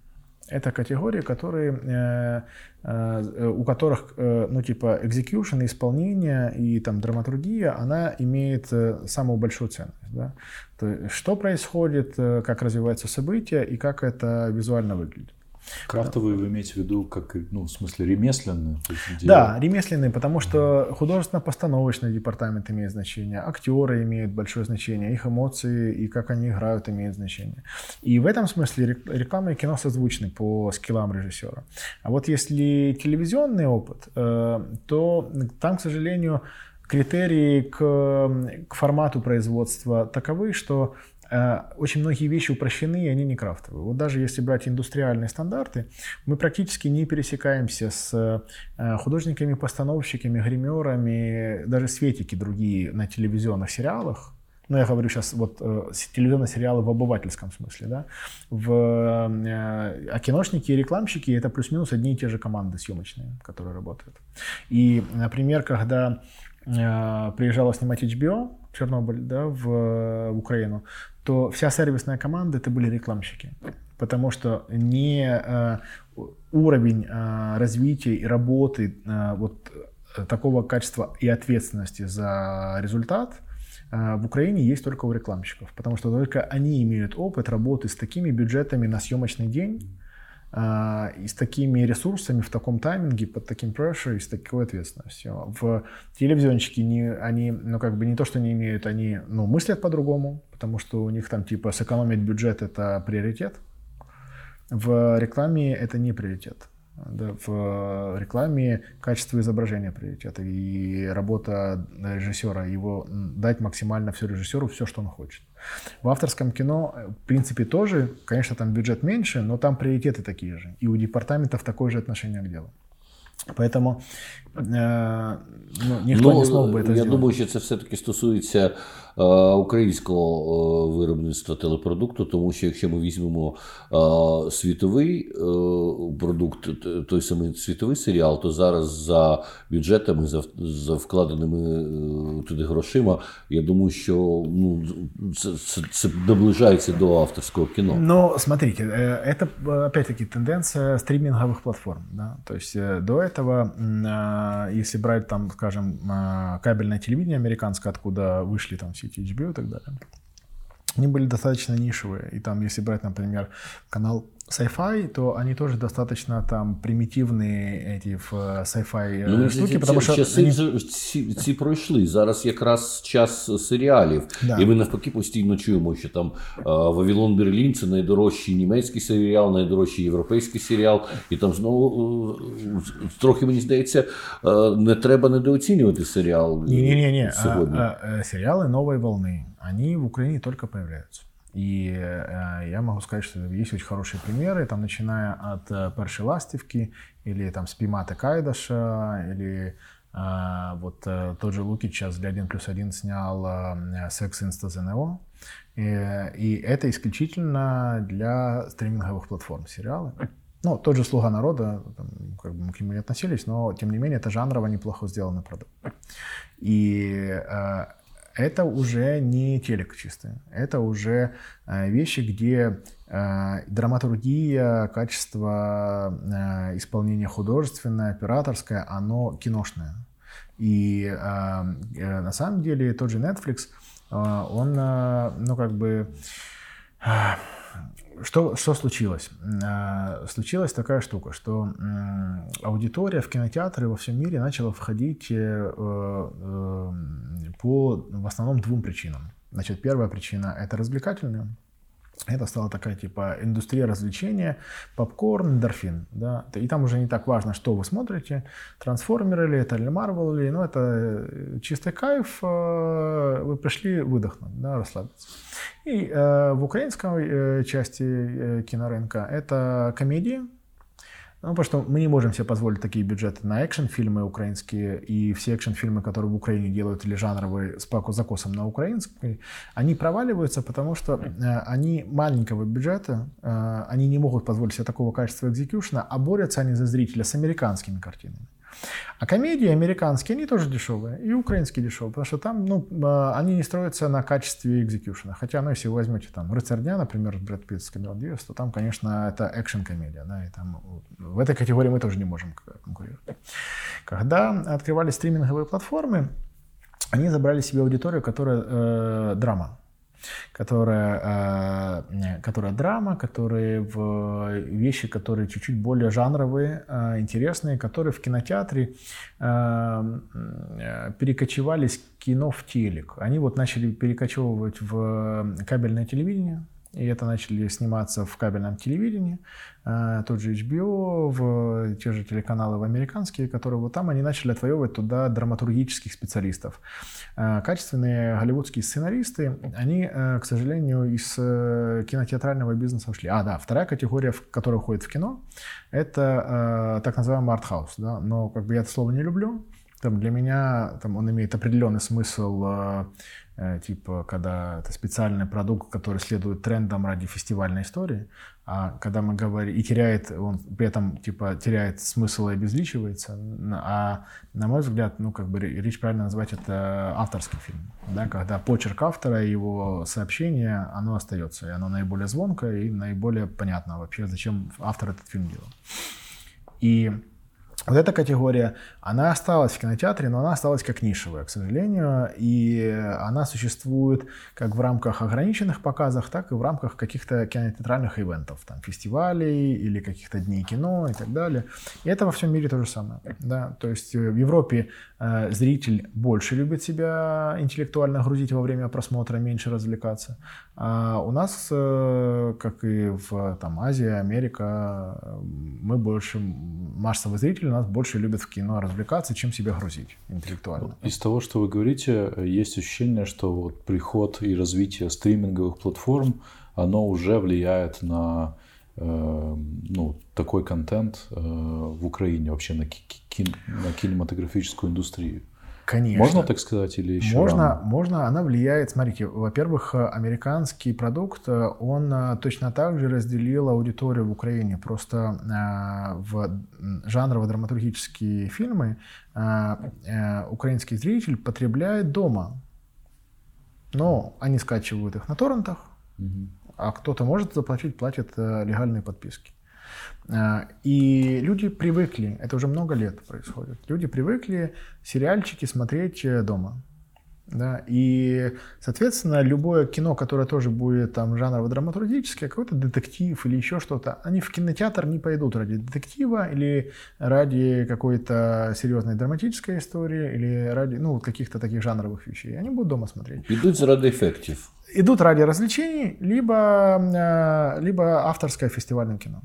Это категории, которые, э, э, у которых, э, ну, типа, execution, исполнение и там драматургия, она имеет э, самую большую ценность. Да? То есть, что происходит, э, как развиваются события и как это визуально выглядит. Крафтовые вы имеете в виду как, ну, в смысле, ремесленные? Есть. Да, ремесленные, потому что художественно-постановочный департамент имеет значение, актеры имеют большое значение, их эмоции и как они играют имеют значение. И в этом смысле реклама и кино созвучны по скиллам режиссера. А вот если телевизионный опыт, э, то там, к сожалению, критерии к, к формату производства таковы, что очень многие вещи упрощены, и они не крафтовые. Вот даже если брать индустриальные стандарты, мы практически не пересекаемся с э, художниками, постановщиками, гримерами, даже светики другие на телевизионных сериалах, ну, я говорю сейчас вот э, телевизионные сериалы в обывательском смысле, да, в, э, а киношники и рекламщики это плюс-минус одни и те же команды съемочные, которые работают. И, например, когда Э, приезжала снимать HBO, Чернобыль, да, в, в Украину, то вся сервисная команда это были рекламщики. Потому что не э, уровень э, развития и работы э, вот такого качества и ответственности за результат э, в Украине есть только у рекламщиков. Потому что только они имеют опыт работы с такими бюджетами на съемочный день, и с такими ресурсами, в таком тайминге, под таким pressure и с такой ответственностью. В телевизионщики не, они, ну, как бы не то, что не имеют, они, ну, мыслят по-другому, потому что у них там, типа, сэкономить бюджет — это приоритет. В рекламе это не приоритет. Да, в рекламе качество изображения приоритет и работа режиссера, его дать максимально все режиссеру, все, что он хочет. В авторском кино, в принципе, тоже, конечно, там бюджет меньше, но там приоритеты такие же. И у департаментов такое же отношение к делу. Поэтому е, ну, ніхто ну, не змог би це Я зробити. думаю, що це все-таки стосується е, українського е, виробництва телепродукту, тому що якщо ми візьмемо е, світовий е, продукт, той самий світовий серіал, то зараз за бюджетами, за, за вкладеними е, туди грошима, я думаю, що ну, це, це, це наближається до авторського кино. Ну, смотрите, это опять-таки тенденция стриминговых платформ. Да? То есть до этого а, если брать там, скажем, а, кабельное телевидение американское, откуда вышли там все эти HBO и так далее, они были достаточно нишевые. И там, если брать, например, канал sci-fi, то они тоже достаточно там примітивні ці в sci-fi ну, штуки, тому що часи вони... ці, ці пройшли. Зараз якраз час серіалів, да. і ми навпаки постійно чуємо, що там Вавилон Берлін це найдорожчий німецький серіал, найдорожчий європейський серіал, і там знову трохи мені здається, не треба недооцінювати серіал. Ні, ні, ні, ні. Серіали нової волни, вони в Україні тільки появляються. И э, я могу сказать, что есть очень хорошие примеры, там, начиная от э, Першей Ластівки, или там Спимата Кайдаша, или э, вот э, тот же Лукич сейчас для 1 плюс 1 снял э, Sex Insta ZNO. И, и это исключительно для стриминговых платформ сериалы. Ну, тот же «Слуга народа», там, как бы мы к нему не относились, но, тем не менее, это жанрово неплохо сделанный продукт. И э, это уже не телек чистый, это уже э, вещи, где э, драматургия, качество э, исполнения художественное, операторское, оно киношное. И на самом деле тот же Netflix, он, ну как бы, что, что случилось? Случилась такая штука, что аудитория в кинотеатры во всем мире начала входить по в основном двум причинам. Значит, первая причина это развлекательная. Это стала такая типа индустрия развлечения, попкорн, эндорфин. Да? И там уже не так важно, что вы смотрите, трансформеры ли это, или Марвел ли, ну это э, чистый кайф, э, вы пришли выдохнуть, да, расслабиться. И э, в украинской э, части кинорынка это комедии, ну, потому что мы не можем себе позволить такие бюджеты на экшн-фильмы украинские, и все экшн-фильмы, которые в Украине делают, или жанровые с закосом на украинской, они проваливаются, потому что э, они маленького бюджета, э, они не могут позволить себе такого качества экзекьюшена, а борются они за зрителя с американскими картинами. А комедии американские, они тоже дешевые, и украинские дешевые, потому что там, ну, а, они не строятся на качестве экзекьюшена. Хотя, ну, если вы возьмете там «Рыцарь дня», например, Брэд Питт с Камерон Диас, то там, конечно, это экшен-комедия, да, и там в этой категории мы тоже не можем конкурировать. Когда открывали стриминговые платформы, они забрали себе аудиторию, которая э, драма. Которая, которая драма, которые в вещи, которые чуть-чуть более жанровые, интересные, которые в кинотеатре перекочевались кино в телек. Они вот начали перекочевывать в кабельное телевидение, и это начали сниматься в кабельном телевидении, э, тот же HBO, в те же телеканалы в американские, которые вот там они начали отвоевывать туда драматургических специалистов. Э, качественные голливудские сценаристы, они, э, к сожалению, из кинотеатрального бизнеса ушли. А, да, вторая категория, которая уходит в кино, это так называемый артхаус. Да? Но как бы я это слово не люблю. Там для меня там, он имеет определенный смысл Э, типа, когда это специальный продукт, который следует трендам ради фестивальной истории, а когда мы говорим, и теряет, он при этом, типа, теряет смысл и обезличивается, а, на мой взгляд, ну, как бы, речь правильно назвать это авторский фильм, да, когда почерк автора и его сообщение, оно остается, и оно наиболее звонкое и наиболее понятно вообще, зачем автор этот фильм делал. И вот эта категория, она осталась в кинотеатре, но она осталась как нишевая, к сожалению, и она существует как в рамках ограниченных показов, так и в рамках каких-то кинотеатральных ивентов, там, фестивалей или каких-то дней кино и так далее. И это во всем мире то же самое. Да? То есть э, в Европе э, зритель больше любит себя интеллектуально грузить во время просмотра, меньше развлекаться. А у нас, э, как и в там, Азии, Америка, мы больше, массовый зритель нас больше любят в кино развлекаться, чем себя грузить интеллектуально. Из того, что вы говорите, есть ощущение, что вот приход и развитие стриминговых платформ, оно уже влияет на э, ну, такой контент э, в Украине, вообще на, ки- на кинематографическую индустрию. Конечно. Можно так сказать или еще Можно, рано? можно. Она влияет. Смотрите, во-первых, американский продукт, он э, точно так же разделил аудиторию в Украине. Просто э, в жанрово-драматургические фильмы э, э, украинский зритель потребляет дома. Но они скачивают их на торрентах, угу. а кто-то может заплатить, платит э, легальные подписки. А, и люди привыкли, это уже много лет происходит, люди привыкли сериальчики смотреть э, дома. Да, и, соответственно, любое кино, которое тоже будет там жанрово-драматургическое, какой-то детектив или еще что-то, они в кинотеатр не пойдут ради детектива или ради какой-то серьезной драматической истории или ради ну, каких-то таких жанровых вещей. Они будут дома смотреть. Идут ради эффектив. Идут ради развлечений, либо, э, либо авторское фестивальное кино.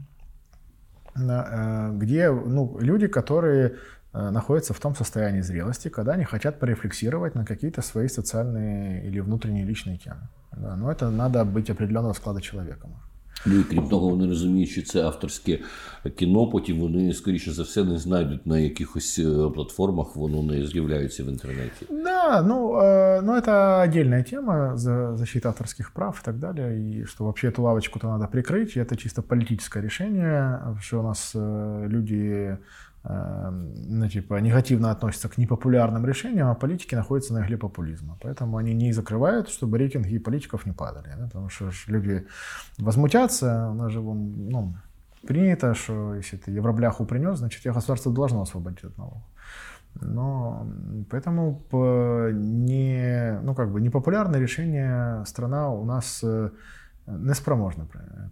Э, где ну, люди, которые э, находятся в том состоянии зрелости, когда они хотят порефлексировать на какие-то свои социальные или внутренние личные темы. Да, но это надо быть определенного склада человека. Ну і крім того, вони розуміють, що це авторське кіно. Потім вони, скоріше за все, не знайдуть на якихось платформах, воно не з'являється в інтернеті. Да, ну, э, ну это отдельная тема за защита авторских прав и так далее. И что вообще эту лавочку-то надо прикрыть. И это чисто политическое решение, что у нас э, люди Эм, ну, типа, негативно относятся к непопулярным решениям, а политики находятся на игле популизма. Поэтому они не закрывают, чтобы рейтинги политиков не падали. Да? Потому что люди возмутятся, у нас же ну, принято, что если ты евробляху принес, значит, я государство должно освободить от налогов. Но поэтому не, ну, как бы непопулярное решение страна у нас э, неспроможна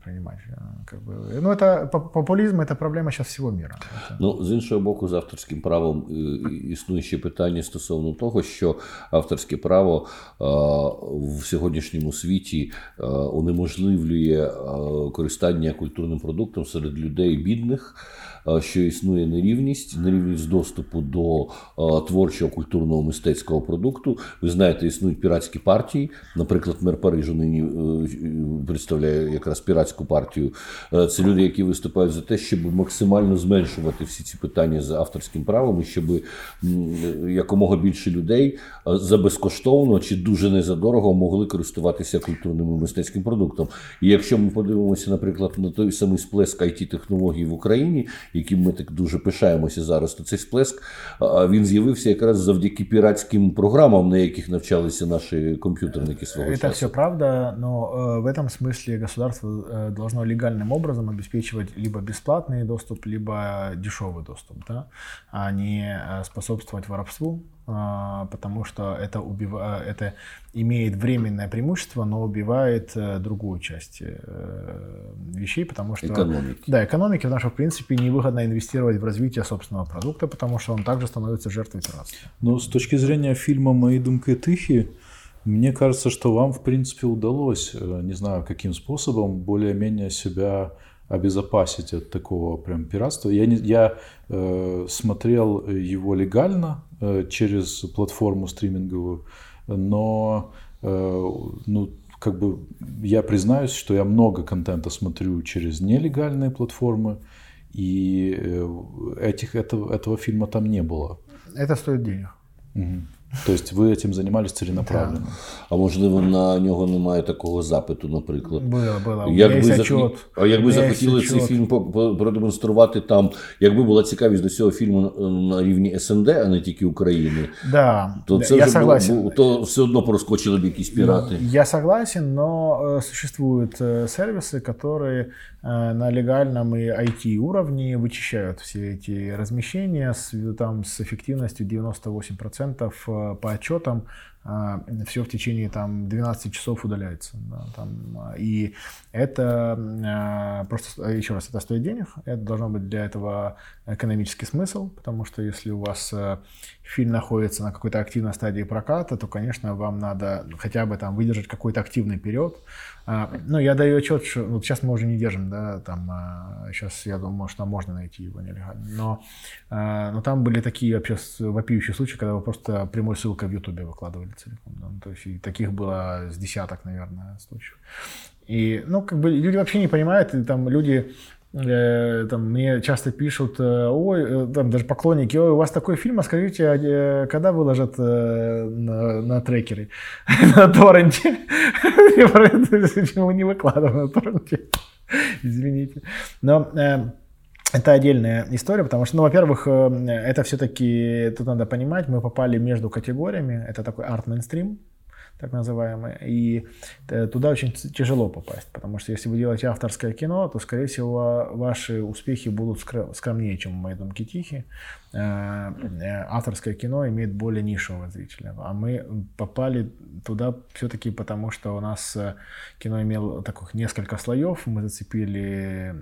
приймати. Как би. Ну, это, популізм це проблема зараз всього міра. Ну, з іншого боку, з авторським правом існує ще питання стосовно того, що авторське право в сьогоднішньому світі унеможливлює користання культурним продуктом серед людей бідних що існує нерівність, нерівність доступу до творчого культурного мистецького продукту. Ви знаєте, існують піратські партії. Наприклад, мер Парижу нині е, представляє якраз піратську партію. Е, це люди, які виступають за те, щоб максимально зменшувати всі ці питання з авторським правом, і щоб якомога більше людей е, за безкоштовно чи дуже незадорого могли користуватися культурним і мистецьким продуктом. І якщо ми подивимося, наприклад, на той самий сплеск it технологій в Україні яким ми так дуже пишаємося зараз, то цей сплеск він з'явився якраз завдяки піратським програмам, на яких навчалися наші комп'ютерники свого Это часу. все правда, но в этом смысле государство э, должно легальным образом обеспечивать либо бесплатный доступ, либо дешевый доступ, да, а не э, способствовать воровству, а, потому что это, убива... это имеет временное преимущество, но убивает другую часть вещей, потому что... Экономики. Да, экономики, потому что, в принципе, невыгодно инвестировать в развитие собственного продукта, потому что он также становится жертвой пиратства. Но с точки зрения фильма «Мои думки тихи», мне кажется, что вам, в принципе, удалось, э, не знаю, каким способом, более-менее себя обезопасить от такого прям пиратства. Я, не, я э, смотрел его легально э, через платформу стриминговую, но э, ну, как бы я признаюсь, что я много контента смотрю через нелегальные платформы, и э, этих, этого, этого фильма там не было. Это стоит денег. Угу. Тобто ви цим займалися ціленаправленно. А можливо, на нього немає такого запиту, наприклад. Було, було. Якби захот... А якби захотіли цей фільм продемонструвати там, якби була цікавість до цього фільму на рівні СНД, а не тільки України, да, то це я вже согласен. було, то все одно проскочили б якісь пірати. Я согласен, но э, существуют э, сервисы, которые э, На легальном и IT уровне вычищают все эти размещения с, там, с эффективностью 98% по отчетам а, все в течение там, 12 часов удаляется. Да, там, и это просто, еще раз, это стоит денег, это должно быть для этого экономический смысл, потому что если у вас э, фильм находится на какой-то активной стадии проката, то, конечно, вам надо хотя бы там выдержать какой-то активный период. А, ну, я даю отчет, что вот сейчас мы уже не держим, да, там, сейчас, я думаю, что можно найти его нелегально, но, но там были такие вообще вопиющие случаи, когда вы просто прямой ссылкой в Ютубе выкладывали целиком. Да? То есть и таких было с десяток, наверное, случаев. И, ну, как бы люди вообще не понимают, и там люди там, мне часто пишут, э, ой, э, там даже поклонники, ой, у вас такой фильм, а скажите, а, э, когда выложат э, на, на трекеры, на торренте? Почему не выкладываем на торренте? Извините. Но э, это отдельная история, потому что, ну, во-первых, э, это все-таки, тут надо понимать, мы попали между категориями, это такой арт-мейнстрим, так называемый, и э, туда очень тяжело попасть, потому что если вы делаете авторское кино, то, скорее всего, ваши успехи будут скромнее, чем «Мои думки тихие». Э, авторское кино имеет более нишевого зрителя, а мы попали туда все-таки потому, что у нас кино имело таких несколько слоев, мы зацепили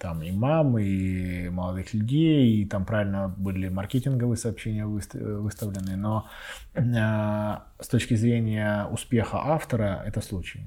там и мам, и молодых людей, и там правильно были маркетинговые сообщения выставлены, но э, с точки зрения успеха автора это случай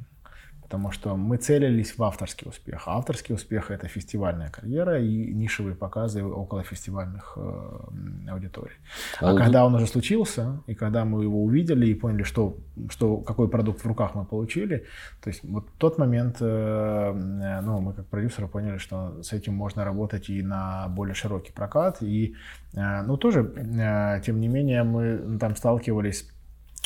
потому что мы целились в авторский успех. А авторский успех — это фестивальная карьера и нишевые показы около фестивальных э, аудиторий. А, а когда он уже случился, и когда мы его увидели и поняли, что, что, какой продукт в руках мы получили, то есть вот тот момент, э, ну, мы как продюсеры поняли, что с этим можно работать и на более широкий прокат, и, э, ну, тоже, э, тем не менее, мы там сталкивались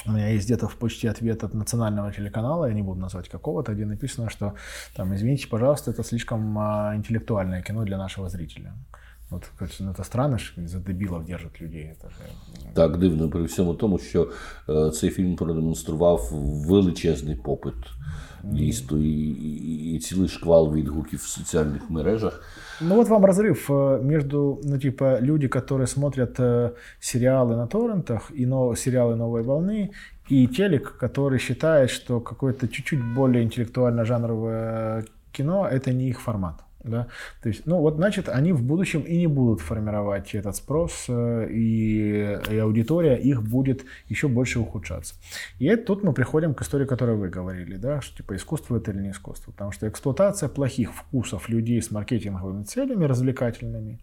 у меня есть где-то в почте ответ от национального телеканала, я не буду назвать какого-то, где написано, что там, извините, пожалуйста, это слишком а, интеллектуальное кино для нашего зрителя. От ну, это странно, що за дебілів держать людей. Це ж... Так, дивно, при всьому тому, що е, цей фільм продемонстрував величезний попит дійсно і, і, і цілий шквал відгуків в соціальних мережах. Ну вот вам разрыв э, между, ну типа, люди, которые смотрят э, сериалы на торрентах и но, сериалы новой волны, и телек, который считает, что какое-то чуть-чуть более интеллектуально-жанровое кино – это не их формат. Да? То есть, ну вот, значит, они в будущем и не будут формировать этот спрос, э, и, и аудитория их будет еще больше ухудшаться. И тут мы приходим к истории, которую вы говорили, да, что типа искусство это или не искусство. Потому что эксплуатация плохих вкусов людей с маркетинговыми целями, развлекательными,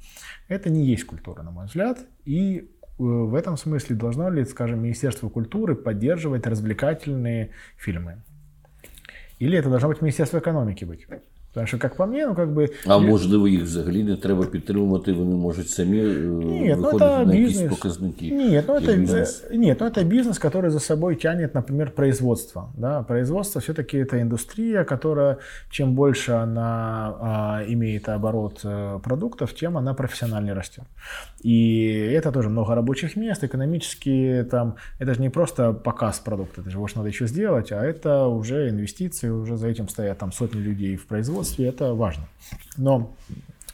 это не есть культура, на мой взгляд. И э, в этом смысле должно ли, скажем, Министерство культуры поддерживать развлекательные фильмы? Или это должно быть Министерство экономики быть? Тому що, як по мені, ну как би. А можливо, їх взагалі не треба підтримувати, вони можуть самі Нет, ну, виходити ну, на якісь показники. Нет, ну это, бизнес. нет, ну это бизнес, который за собой тянет, например, производство. Да? Производство все-таки это индустрия, которая, чем больше она а, имеет оборот э, продуктов, тем она профессионально растет. И это тоже много рабочих мест, экономически там, это же не просто показ продукта, это же его надо еще сделать, а это уже инвестиции, уже за этим стоят там сотни людей в производстве, это важно. Но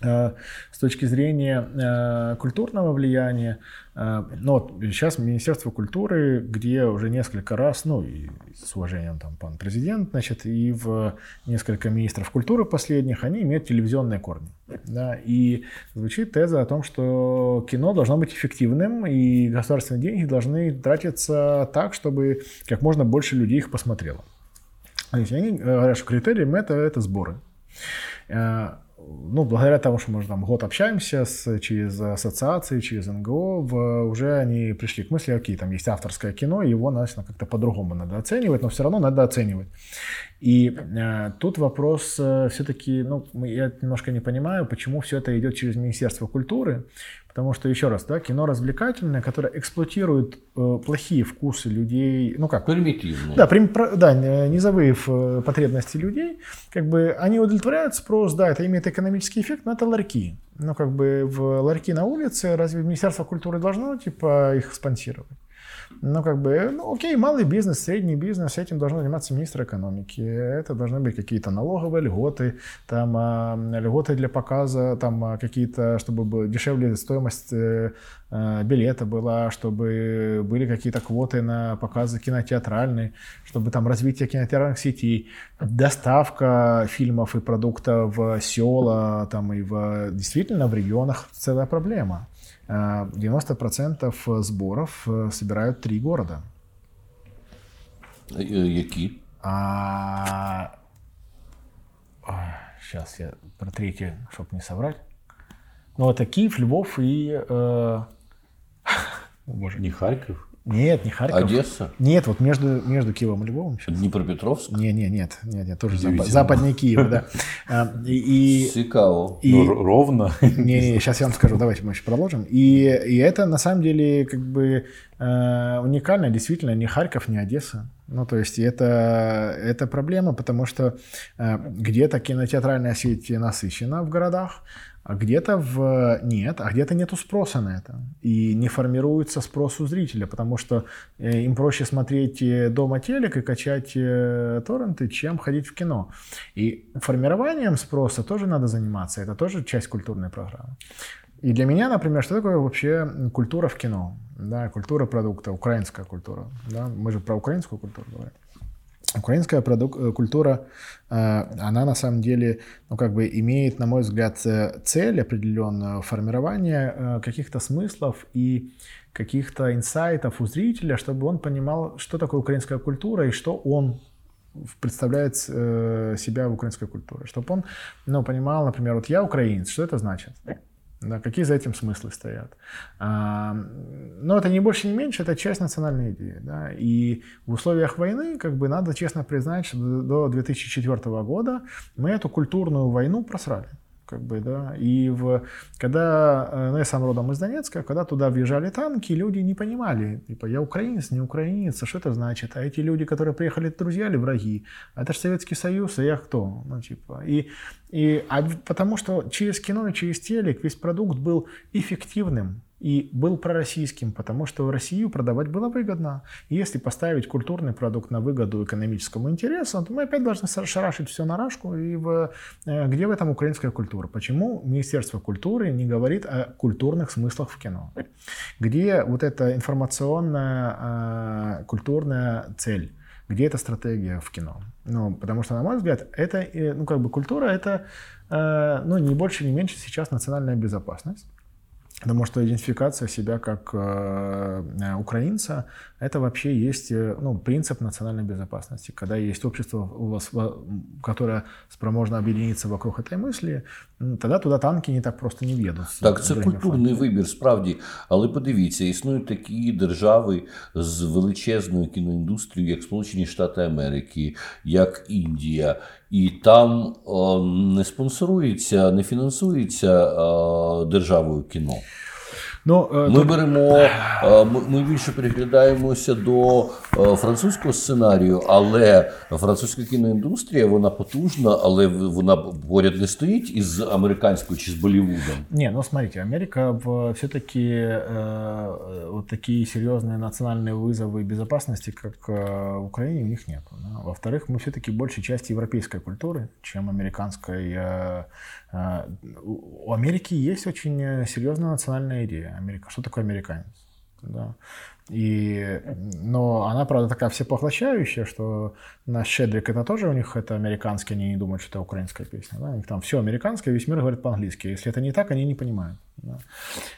э, с точки зрения э, культурного влияния, э, ну вот сейчас Министерство культуры, где уже несколько раз, ну и с уважением там пан президент, значит, и в несколько министров культуры последних, они имеют телевизионные корни. Да, и звучит теза о том, что кино должно быть эффективным, и государственные деньги должны тратиться так, чтобы как можно больше людей их посмотрело. Они говорят, что критерием это, это сборы. Э, ну, благодаря тому, что мы уже там год общаемся с, через ассоциации, через НГО, в, уже они пришли к мысли, окей, там есть авторское кино, его, наверное, как-то по-другому надо оценивать, но все равно надо оценивать. И э, тут вопрос э, все-таки, ну, я немножко не понимаю, почему все это идет через Министерство культуры, потому что, еще раз, да, кино развлекательное, которое эксплуатирует э, плохие вкусы людей, ну как? Примитивные. Да, прим, да, низовые э, потребности людей, как бы они удовлетворяют спрос, да, это имеет экономический эффект, но это ларьки. Ну, как бы в ларьки на улице, разве Министерство культуры должно, типа, их спонсировать? Ну, как бы, ну, окей, малый бизнес, средний бизнес, этим должен заниматься министр экономики. Это должны быть какие-то налоговые льготы, там, а, льготы для показа, там, а, какие-то, чтобы дешевле стоимость э, э, билета была, чтобы были какие-то квоты на показы кинотеатральные, чтобы там развитие кинотеатральных сетей, доставка фильмов и продуктов в села, там, и в, действительно в регионах целая проблема. 90% сборов собирают три города. Які? А... Сейчас я про третий, чтобы не соврать. Ну, это Киев, Львов и... Э... Боже. Не Харьков? Нет, не Харьков. Одесса? Нет, вот между, между Киевом и Львовом. Сейчас. Днепропетровск? Не, не, нет, нет, нет, тоже запад, западнее Киева, да. А, и, Цикаво. И, ну, ровно. Не, не, сейчас я вам скажу, давайте мы еще продолжим. И, и это на самом деле как бы э, уникально, действительно, не Харьков, не Одесса. Ну, то есть это, это проблема, потому что э, где-то кинотеатральная сеть насыщена в городах, а где-то в... нет, а где-то нету спроса на это. И не формируется спрос у зрителя, потому что э, им проще смотреть э, дома телек и качать э, торренты, чем ходить в кино. И формированием спроса тоже надо заниматься, это тоже часть культурной программы. И для меня, например, что такое вообще культура в кино? Да, культура продукта, украинская культура. Да? Мы же про украинскую культуру говорим. Украинская продук- э, культура, э, она на самом деле, ну, как бы имеет, на мой взгляд, э, цель определенную формирования каких-то смыслов и каких-то инсайтов у зрителя, чтобы он понимал, что такое украинская культура и что он представляет себя в украинской культуре. Чтобы он ну, понимал, например, вот я украинец, что это значит? Да, какие за этим смыслы стоят. А, но это не больше, не меньше, это часть национальной идеи. Да? И в условиях войны, как бы надо честно признать, что до 2004 года мы эту культурную войну просрали как бы, да, и в, когда, э, ну, я сам родом из Донецка, когда туда въезжали танки, люди не понимали, типа, я украинец, не украинец, а что это значит, а эти люди, которые приехали, друзья или враги, а это же Советский Союз, а я кто, ну, типа, и, и, а потому что через кино через телек весь продукт был эффективным, и был пророссийским, потому что в Россию продавать было выгодно. И если поставить культурный продукт на выгоду экономическому интересу, то мы опять должны шарашить все на рашку. И в, э, где в этом украинская культура? Почему Министерство культуры не говорит о культурных смыслах в кино? Где вот эта информационная э, культурная цель? Где эта стратегия в кино? Ну, потому что, на мой взгляд, это, э, ну, как бы культура, это, ну, не больше, не меньше сейчас национальная безопасность Потому что идентификация себя как э, э, украинца – это вообще есть э, ну, принцип национальной безопасности. Когда есть общество, которое спроможно объединиться вокруг этой мысли, тогда туди танки не так просто не в'їдуть. Так, це культурний вибір, справді. Але подивіться, існують такі держави з величезною кіноіндустрією, як Сполучені Штати Америки, як Індія. і там не спонсорується, не фінансується державою кіно. Ну, е, Ми беремо, е, ми більше приглядаємося до е, французького сценарію, але французька кіноіндустрія вона потужна, але вона поряд не стоїть із американською чи з Болівудом. Не, ну смотрите, Америка все-таки э, вот такие серьезные национальные вызовы безопасности, как в Украине, у них нет. Да? Во-вторых, мы все-таки большей часть европейской культуры, чем американской. У Америки есть очень серьезная национальная идея. Америка. Что такое американец? Да. И, но она, правда, такая всепоглощающая, что на Щедрик это тоже у них это американский, они не думают, что это украинская песня. Да? У них там все американское, весь мир говорит по-английски. Если это не так, они не понимают. Да?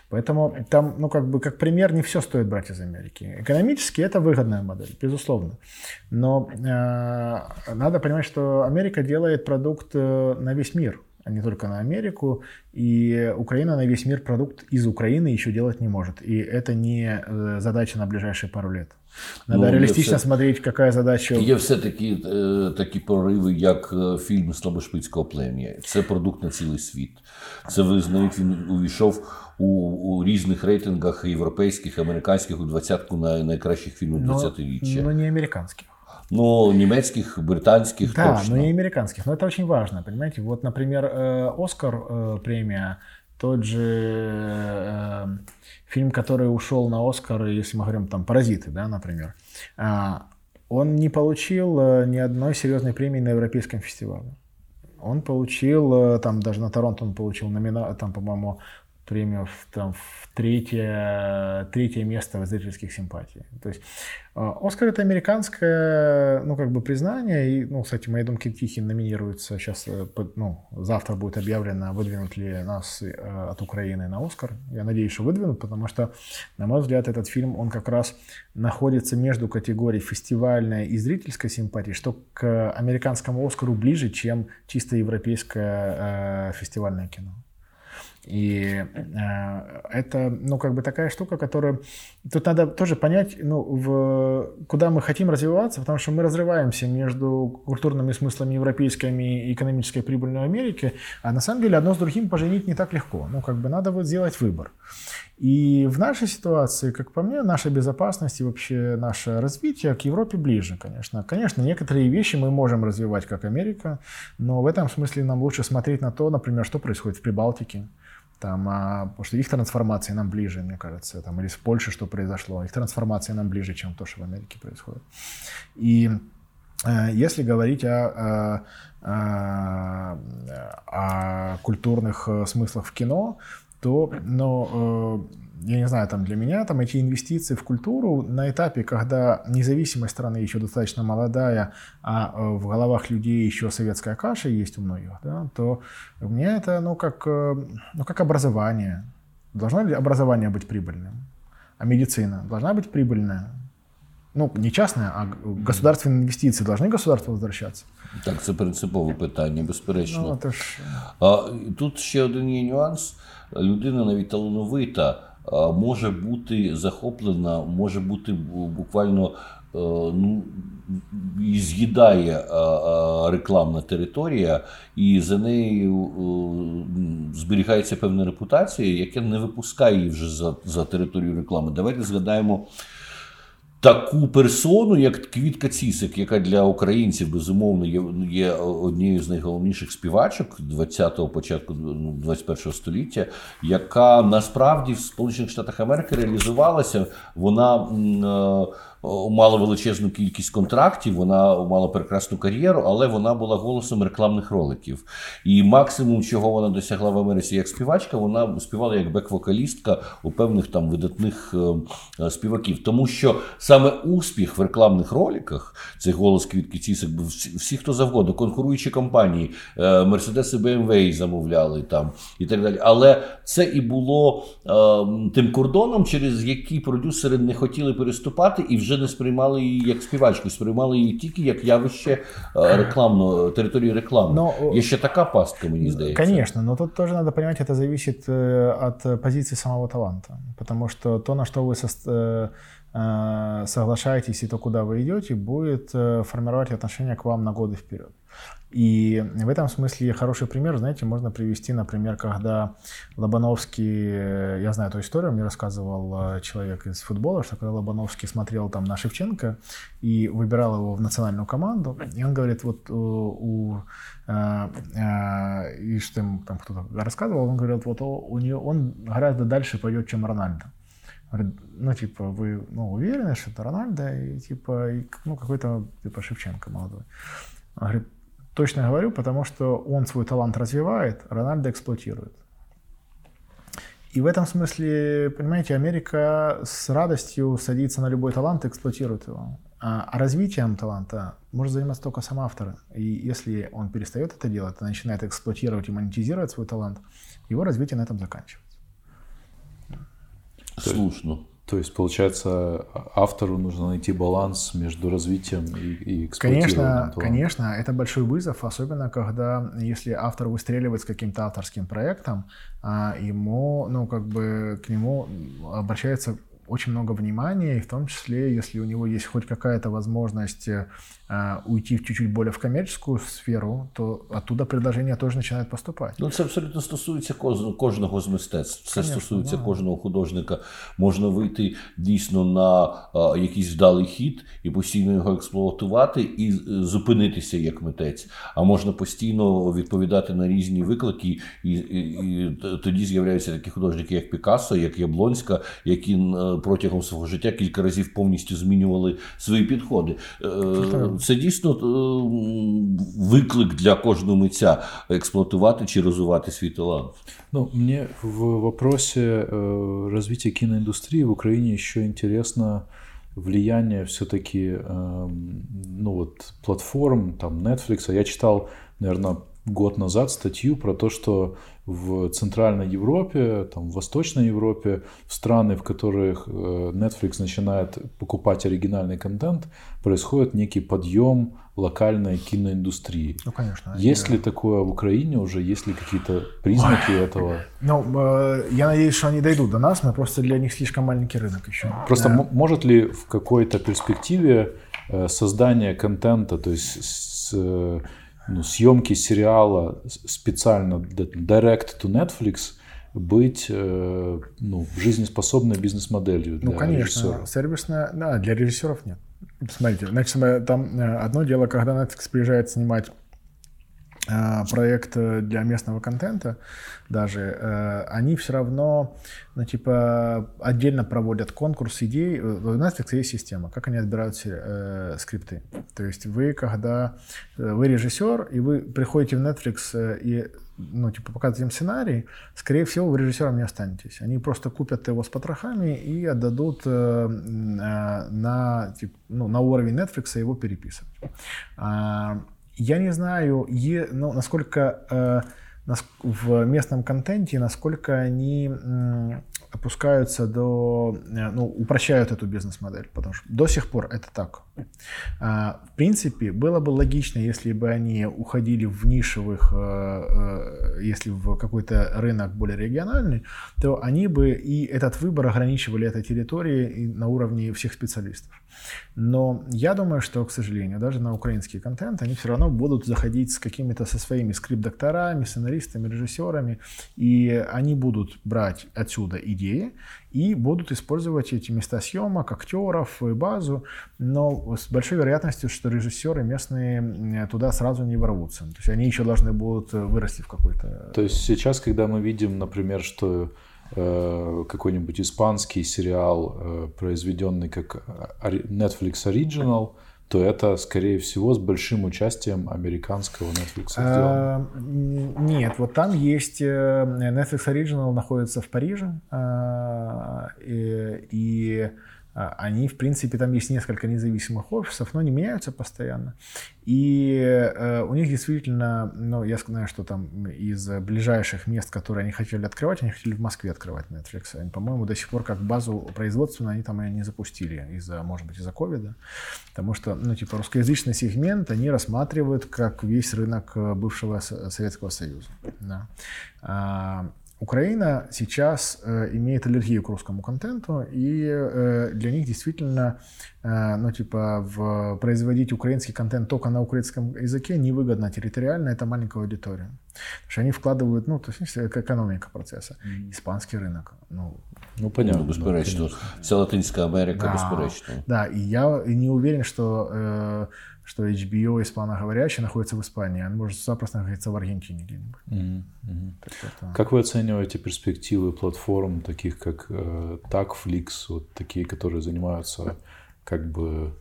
Поэтому там, ну, как бы, как пример, не все стоит брать из Америки. Экономически это выгодная модель, безусловно. Но э, надо понимать, что Америка делает продукт э, на весь мир а не только на Америку. И Украина на весь мир продукт из Украины еще делать не может. И это не э, задача на ближайшие пару лет. Надо ну, реалістично все... смотреть, яка задача. Є все такі е, такі прориви, як е, фільм Слабошпицького плем'я. Це продукт на цілий світ. Це визнають, він увійшов у у різних рейтингах європейських, американських у двадцятку на найкращих фільмів 20-річчя. Ну, не американських. Ну, немецких, британских. Да, точно. но и американских. Но это очень важно, понимаете. Вот, например, э, Оскар э, премия, тот же э, фильм, который ушел на Оскар, если мы говорим там «Паразиты», да, например, он не получил ни одной серьезной премии на Европейском фестивале. Он получил, там даже на Торонто он получил номина, там, по-моему, премию в, там, в третье, третье место в зрительских симпатий. То есть а, Оскар это американское, ну, как бы признание. И, ну, кстати, мои думки Тихий номинируется сейчас, э, ну, завтра будет объявлено, выдвинут ли нас э, от Украины на Оскар. Я надеюсь, что выдвинут, потому что, на мой взгляд, этот фильм, он как раз находится между категорией фестивальной и зрительской симпатии, что к американскому Оскару ближе, чем чисто европейское э, фестивальное кино. И э, это, ну, как бы такая штука, которая... Тут надо тоже понять, ну, в... куда мы хотим развиваться, потому что мы разрываемся между культурными смыслами европейскими и экономической прибылью Америки, а на самом деле одно с другим поженить не так легко. Ну, как бы надо вот сделать выбор. И в нашей ситуации, как по мне, наша безопасность и вообще наше развитие к Европе ближе, конечно. Конечно, некоторые вещи мы можем развивать как Америка, но в этом смысле нам лучше смотреть на то, например, что происходит в Прибалтике, там, а, потому что их трансформация нам ближе, мне кажется, там, или с Польшей что произошло, их трансформация нам ближе, чем то, что в Америке происходит. И э, если говорить о, о, о, о культурных э, смыслах в кино, то, ну, э, я не знаю, там для меня там эти инвестиции в культуру на этапе, когда независимость страны еще достаточно молодая, а э, в головах людей еще советская каша есть у многих, да, то у меня это, ну, как, э, ну, как образование. Должно ли образование быть прибыльным? А медицина должна быть прибыльная? Ну, не частная, а государственные инвестиции должны государству возвращаться? Так, це принципове питання, безперечно. Ну, ж... а, Тут ще один є нюанс. Людина навіть талановита може бути захоплена, може бути буквально ну, і з'їдає рекламна територія, і за нею зберігається певна репутація, яка не випускає її вже за, за територію реклами. Давайте згадаємо таку персону, як Квітка Цісик, яка для українців безумовно є є однією з найголовніших співачок 20-го початку 21-го ну, століття, яка насправді в Сполучених Штатах Америки реалізувалася. Вона е, мала величезну кількість контрактів, вона мала прекрасну кар'єру, але вона була голосом рекламних роликів. І максимум, чого вона досягла в Америці як співачка, вона співала як бек-вокалістка у певних там видатних е, е, співаків. Тому що саме успіх в рекламних роликах, цей голос Квітки Цісик, всі, хто завгодно, конкуруючі компанії, Мерседес і БМВ замовляли там і так далі. Але це і було е, тим кордоном, через який продюсери не хотіли переступати і вже вже не сприймали її як співачку, сприймали її тільки як явище е, рекламно, території реклами. Но, Є ще така пастка, мені здається. Конечно, но тут тоже надо понимать, это зависит э, от позиции самого таланта. Потому что то, на что вы э, э, соглашаетесь и то, куда вы идете, будет формировать отношение к вам на годы вперед. И в этом смысле хороший пример, знаете, можно привести, например, когда Лобановский, э, я знаю эту историю, мне рассказывал э, человек из футбола, что когда Лобановский смотрел там на Шевченко и выбирал его в национальную команду, и он говорит, вот у, у и что ему там кто-то рассказывал, он говорил, вот у нее он гораздо дальше пойдет, чем Рональдо. Говорит, ну, типа, вы ну, уверены, что это Рональдо и, типа, и, ну, какой-то, типа, Шевченко молодой. Он говорит, точно говорю, потому что он свой талант развивает, Рональдо эксплуатирует. И в этом смысле, понимаете, Америка с радостью садится на любой талант и эксплуатирует его. А, а развитием таланта может заниматься только сам автор. И если он перестает это делать, начинает эксплуатировать и монетизировать свой талант, его развитие на этом заканчивается. Слушно. То есть, получается, автору нужно найти баланс между развитием и, и эксплуатированием. Конечно, конечно, это большой вызов, особенно когда, если автор выстреливает с каким-то авторским проектом, а ему, ну, как бы к нему обращается очень много внимания, и в том числе, если у него есть хоть какая-то возможность э, уйти чуть-чуть более в коммерческую сферу, то оттуда предложення теж починають поступати. Ну це абсолютно стосується кожного з мистецтв. Це Конечно, стосується да. кожного художника. Можна вийти дійсно на а, якийсь вдалий хід і постійно його експлуатувати, і зупинитися як митець. А можна постійно відповідати на різні виклики, і, і, і тоді з'являються такі художники, як Пікассо, як Яблонська, які протягом свого життя кілька разів повністю змінювали свої підходи. Це дійсно виклик для кожного митця експлуатувати чи розвивати свій талант. Ну, мне в вопросе э, развития киноиндустрии в Украине еще интересно влияние все-таки э, ну вот платформ, там Netflix. Я читал, наверное, год назад статью про то, что в Центральной Европе, там, в Восточной Европе, в страны, в которых э, Netflix начинает покупать оригинальный контент, происходит некий подъем локальной киноиндустрии. Ну, конечно. Есть ли такое в Украине уже? Есть ли какие-то признаки Ой. этого? Ну, э, я надеюсь, что они дойдут до нас, но просто для них слишком маленький рынок еще. Просто да. может ли в какой-то перспективе э, создание контента, то есть с ну, съемки сериала специально direct to Netflix быть э, ну, жизнеспособной бизнес-моделью для Ну, конечно, режиссера. сервисная, да, для режиссеров нет. Смотрите, значит, там э, одно дело, когда Netflix приезжает снимать проект э, для местного контента даже, э, они все равно, ну, типа, отдельно проводят конкурс идей. У Netflix есть система, как они отбирают э, скрипты. То есть вы, когда вы режиссер, и вы приходите в Netflix и ну, типа, показывать им сценарий, скорее всего, вы режиссером не останетесь. Они просто купят его с потрохами и отдадут э, на, типа, ну, на уровень Netflix его переписывать. Я не знаю, ну, насколько э, в местном контенте, насколько они опускаются до, э, ну, упрощают эту бизнес-модель, потому что до сих пор это так. А, в принципе, было бы логично, если бы они уходили в нишевых, э, если в какой-то рынок более региональный, то они бы и этот выбор ограничивали этой территории на уровне всех специалистов. Но я думаю, что, к сожалению, даже на украинский контент они все равно будут заходить с какими-то со своими скрипт-докторами, сценаристами, режиссерами, и они будут брать отсюда идеи и будут использовать эти места съемок, актеров и базу, но с большой вероятностью, что режиссеры местные туда сразу не ворвутся. То есть они еще должны будут вырасти в какой-то... То есть сейчас, когда мы видим, например, что Э, какой-нибудь испанский сериал, э, произведенный как Netflix Original, то это, скорее всего, с большим участием американского Netflix а, Нет, вот там есть э, Netflix Original находится в Париже, и, и они, в принципе, там есть несколько независимых офисов, но они меняются постоянно. И э, у них действительно, ну, я знаю, что там из ближайших мест, которые они хотели открывать, они хотели в Москве открывать Netflix. Они, по-моему, до сих пор как базу производственную они там и не запустили, из-за, может быть, из-за ковида. Потому что, ну, типа, русскоязычный сегмент они рассматривают как весь рынок э, бывшего Советского Союза. Да. Украина сейчас э, имеет аллергию к русскому контенту, и э, для них действительно, э, ну, типа, в, производить украинский контент только на украинском языке невыгодно территориально, это маленькая аудитория. Потому что они вкладывают, ну, то есть экономика процесса. Испанский рынок, ну, ну, понятно. Ну, безперечно. Вся Латинська Америка, да, безперечно. Да, и я не уверен, что э, что HBO испаноговорящий находится в Испании, он может запросто находиться в Аргентине где-нибудь. Mm-hmm. Это... Как вы оцениваете перспективы платформ, таких как э, Tagflix, вот такие, которые занимаются как бы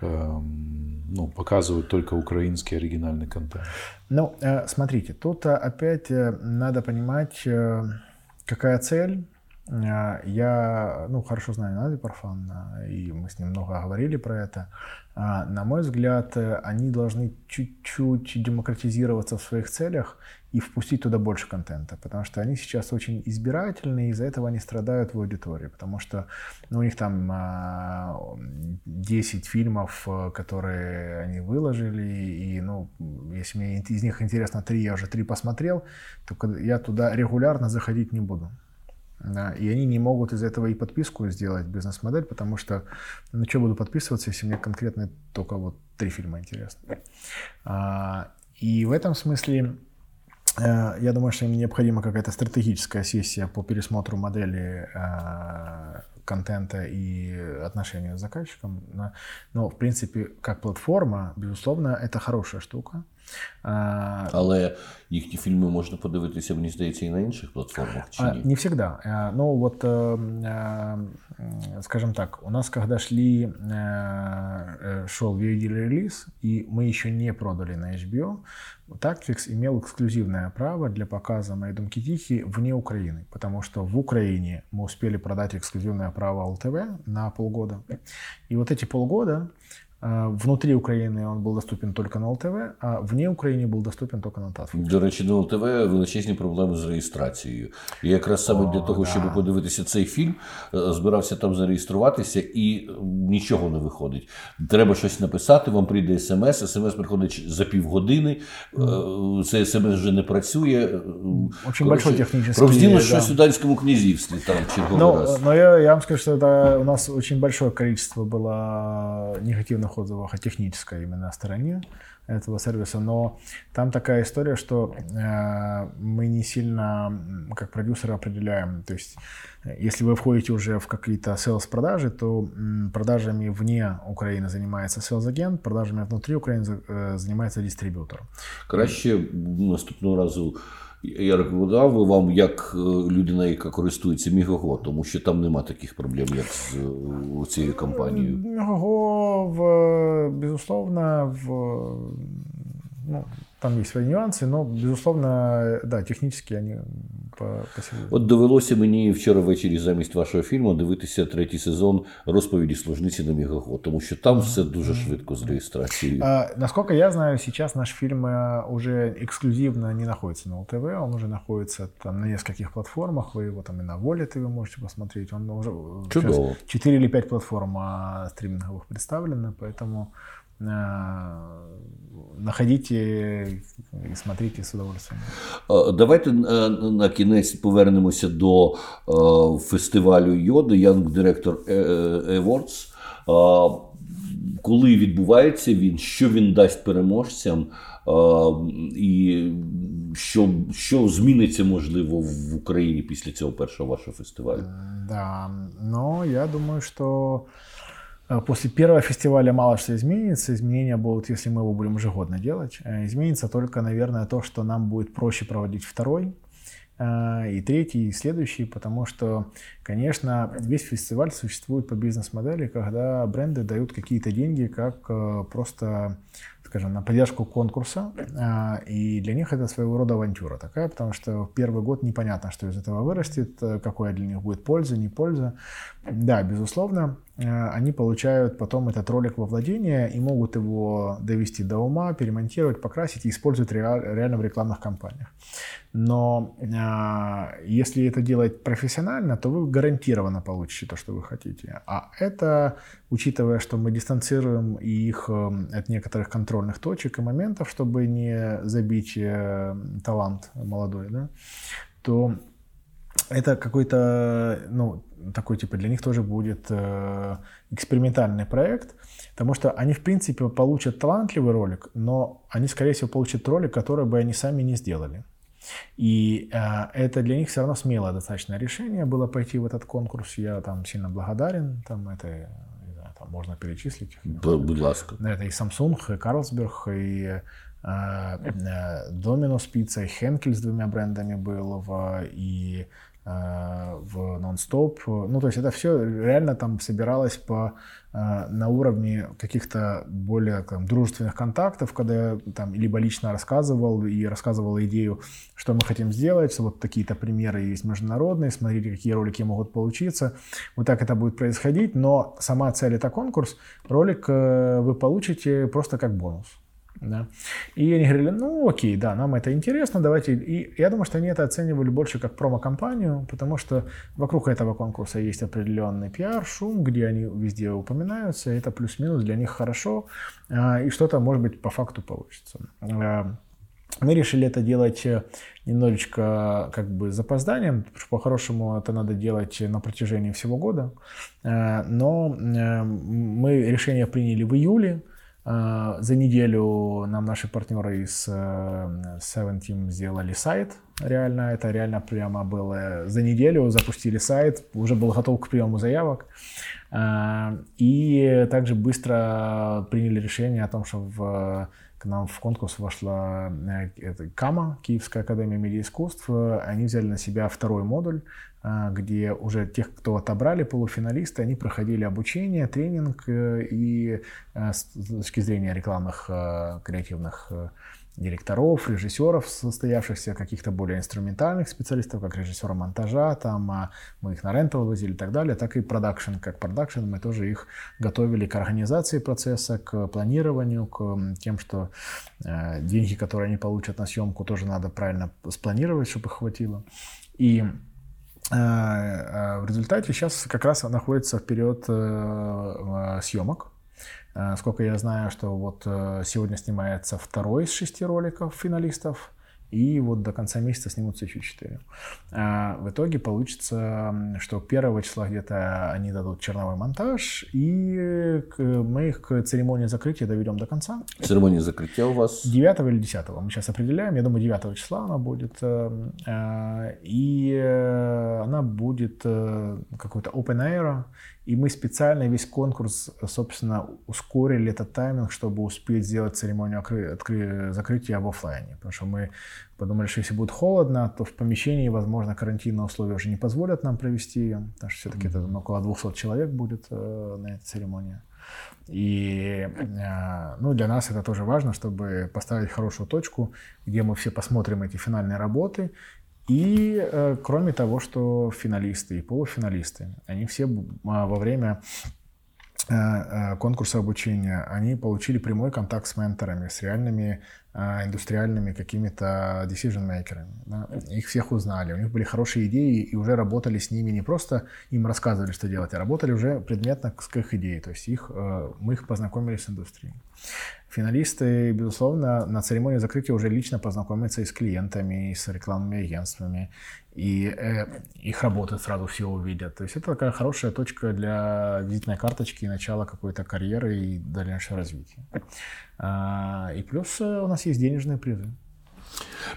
эм, ну, показывают только украинский оригинальный контент? Ну, э, смотрите, тут э, опять э, надо понимать, какая цель а, я, ну, хорошо знаю Нади Парфан, и мы с ним много говорили про это. А, на мой взгляд, э, они должны чуть-чуть демократизироваться в своих целях и впустить туда больше контента, потому что они сейчас очень избирательны, и из-за этого они страдают в аудитории, потому что ну, у них там 10 а, фильмов, э, которые они выложили, и, ну, если мне из них интересно 3, я уже 3 посмотрел, то я туда регулярно заходить не буду. И они не могут из этого и подписку сделать, бизнес-модель, потому что, ну, что буду подписываться, если мне конкретно только вот три фильма интересны. А, и в этом смысле э, я думаю, что им необходима какая-то стратегическая сессия по пересмотру модели э, контента и отношения с заказчиком. Но, в принципе, как платформа, безусловно, это хорошая штука. Але їхні фільми можна подивитися, мені здається, і на інших платформах. Чи ні? Не всегда. Ну вот, скажем так, у нас когда шли, шел VOD-релиз, и мы еще не продали на HBO, Tactix имел эксклюзивное право для показа «Моей думки тихие» вне Украины, потому что в Украине мы успели продать эксклюзивное право ЛТВ на полгода. И вот эти полгода Э, внутри України він був доступен тільки на ЛТВ, а вне України був доступен тільки на ТАСФ. До речі, на ЛТВ величезні проблеми з реєстрацією. І якраз саме О, для того, да. щоб подивитися цей фільм, е, збирався там зареєструватися, і нічого не виходить. Треба щось написати, вам прийде смс, смс приходить за півгодини, mm. цей смс вже не працює. Очень большой технический. Провзділо да. щось у Данському князівстві там черговий ну, раз. Но я, я вам скажу, что это у нас очень большое количество было негативных негативных отзывах о технической именно стороне этого сервиса, но там такая история, что э, мы не сильно как продюсеры определяем, то есть если вы входите уже в какие-то sales продажи, то продажами вне Украины занимается sales агент, продажами внутри Украины э, занимается дистрибьютор. Краще наступного разу я рекомендував би вам як е, людина, яка користується Мігого, тому що там нема таких проблем, як з е, цією компанією. Мігого, в, безусловно, в, ну, там есть свои нюансы, но, безусловно, да, технически они посилили. От довелося мені вчора ввечері замість вашого фільму дивитися третій сезон розповіді служниці на Мегаго, тому що там все дуже швидко з реєстрацією. А, насколько я знаю, сейчас наш фильм э, уже эксклюзивно не находится на ЛТВ, он уже находится там на нескольких платформах, вы его там и на Воле ТВ можете посмотреть, он уже Чудово. 4 или 5 платформ а, стриминговых представлено, поэтому Э, находите і смотрите з удовольствием. Давайте е, на кінець повернемося до е, фестивалю Йоди Young Director Awards. Коли відбувається він, що він дасть переможцям, і що що зміниться можливо в Україні після цього першого вашого фестивалю? Да, ну я думаю, що Э, после первого фестиваля мало что изменится. Изменения будут, если мы его будем ежегодно делать. Э, изменится только, наверное, то, что нам будет проще проводить второй э, и третий, и следующий, потому что, конечно, весь фестиваль существует по бизнес-модели, когда бренды дают какие-то деньги как просто скажем, на поддержку конкурса, и для них это своего рода авантюра такая, потому что первый год непонятно, что из этого вырастет, какая для них будет польза, не польза. Да, безусловно, Э, они получают потом этот ролик во владение и могут его довести до ума, перемонтировать, покрасить и использовать реально в рекламных кампаниях. Но э, если это делать профессионально, то вы гарантированно получите то, что вы хотите. А это, учитывая, что мы дистанцируем их э, от некоторых контрольных точек и моментов, чтобы не забить талант молодой, да, то это какой-то, ну, такой типа для них тоже будет э, экспериментальный проект, потому что они, в принципе, получат талантливый ролик, но они, скорее всего, получат ролик, который бы они сами не сделали. И э, это для них все равно смелое достаточно решение было пойти в этот конкурс. Я там сильно благодарен. Там это можно перечислить. Будь ласка. Это и Samsung, и Carlsberg, и Доминос Пицца, и Хенкель с двумя брендами был, в, и Э, в нон-стоп. Ну, то есть это все реально там собиралось по, э, на уровне каких-то более там, дружественных контактов, когда я там либо лично рассказывал и рассказывал идею, что мы хотим сделать, вот такие-то примеры есть международные, смотрите, какие ролики могут получиться. Вот так это будет происходить, но сама цель это конкурс. Ролик э, вы получите просто как бонус. Да. И они говорили, ну окей, да, нам это интересно, давайте. И я думаю, что они это оценивали больше как промо-компанию, потому что вокруг этого конкурса есть определенный пиар, шум, где они везде упоминаются, это плюс-минус для них хорошо, а, и что-то, может быть, по факту получится. А, мы решили это делать немножечко как бы с запозданием, по-хорошему это надо делать на протяжении всего года. А, но мы решение приняли в июле, Э, за неделю нам наши партнеры из э, Seven Team сделали сайт. Реально, это реально прямо было за неделю запустили сайт, уже был готов к приему заявок. Э, и также быстро приняли решение о том, что в к нам в конкурс вошла это, КАМА, Киевская академия медиаискусств. Они взяли на себя второй модуль где уже тех, кто отобрали полуфиналисты, они проходили обучение, тренинг э, и э, с точки зрения рекламных э, креативных директоров, режиссеров, состоявшихся, каких-то более инструментальных специалистов, как режиссера монтажа, там а, мы их на рентал возили и так далее, так и продакшн. Как продакшн мы тоже их готовили к организации процесса, к планированию, к тем, что деньги, которые они получат на съемку, тоже надо правильно спланировать, чтобы хватило. И в результате сейчас как раз находится в период э, съемок. Сколько я знаю, что вот сегодня снимается второй из шести роликов финалистов и вот до конца месяца снимутся еще четыре. А в итоге получится, что первого числа где-то они дадут черновой монтаж, и мы их к церемонии закрытия доведем до конца. Церемония закрытия у вас? 9 или 10 мы сейчас определяем. Я думаю, 9 числа она будет. Э, э, и э, она будет какой-то open air, и мы специально весь конкурс, собственно, ускорили этот тайминг, чтобы успеть сделать церемонию откры- откры- закрытия в офлайне. Потому что мы подумали, что если будет холодно, то в помещении, возможно, карантинные условия уже не позволят нам провести ее. Потому что все-таки это около 200 человек будет э, на этой церемонии. И э, ну, для нас это тоже важно, чтобы поставить хорошую точку, где мы все посмотрим эти финальные работы и э, кроме того, что финалисты и полуфиналисты, они все а, во время э, э, конкурса обучения, они получили прямой контакт с менторами, с реальными а, индустриальными какими-то decision-makers. Да? Их всех узнали, у них были хорошие идеи, и уже работали с ними, не просто им рассказывали, что делать, а работали уже предметно к их идее. То есть их, э, мы их познакомили с индустрией. Финалисты, безусловно, на церемонии закрытия уже лично познакомятся и с клиентами, и с рекламными агентствами, и э, их работы сразу все увидят. То есть это такая хорошая точка для визитной карточки и начала какой-то карьеры и дальнейшего развития. А, і плюс е, у нас є денежні призи.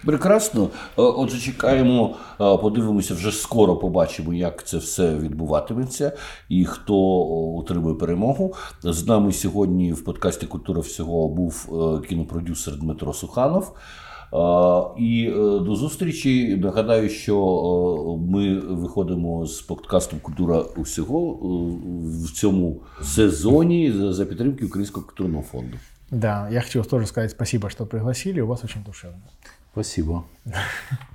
Прекрасно. Е, отже, чекаємо, е, подивимося, вже скоро побачимо, як це все відбуватиметься і хто отримує перемогу. З нами сьогодні в подкасті Культура всього був кінопродюсер Дмитро Суханов. І до зустрічі. Нагадаю, що ми виходимо з подкастом Культура усього в цьому сезоні за підтримки Українського культурного фонду. Да, я хочу тоже сказать спасибо, что пригласили. У вас очень душевно. Спасибо.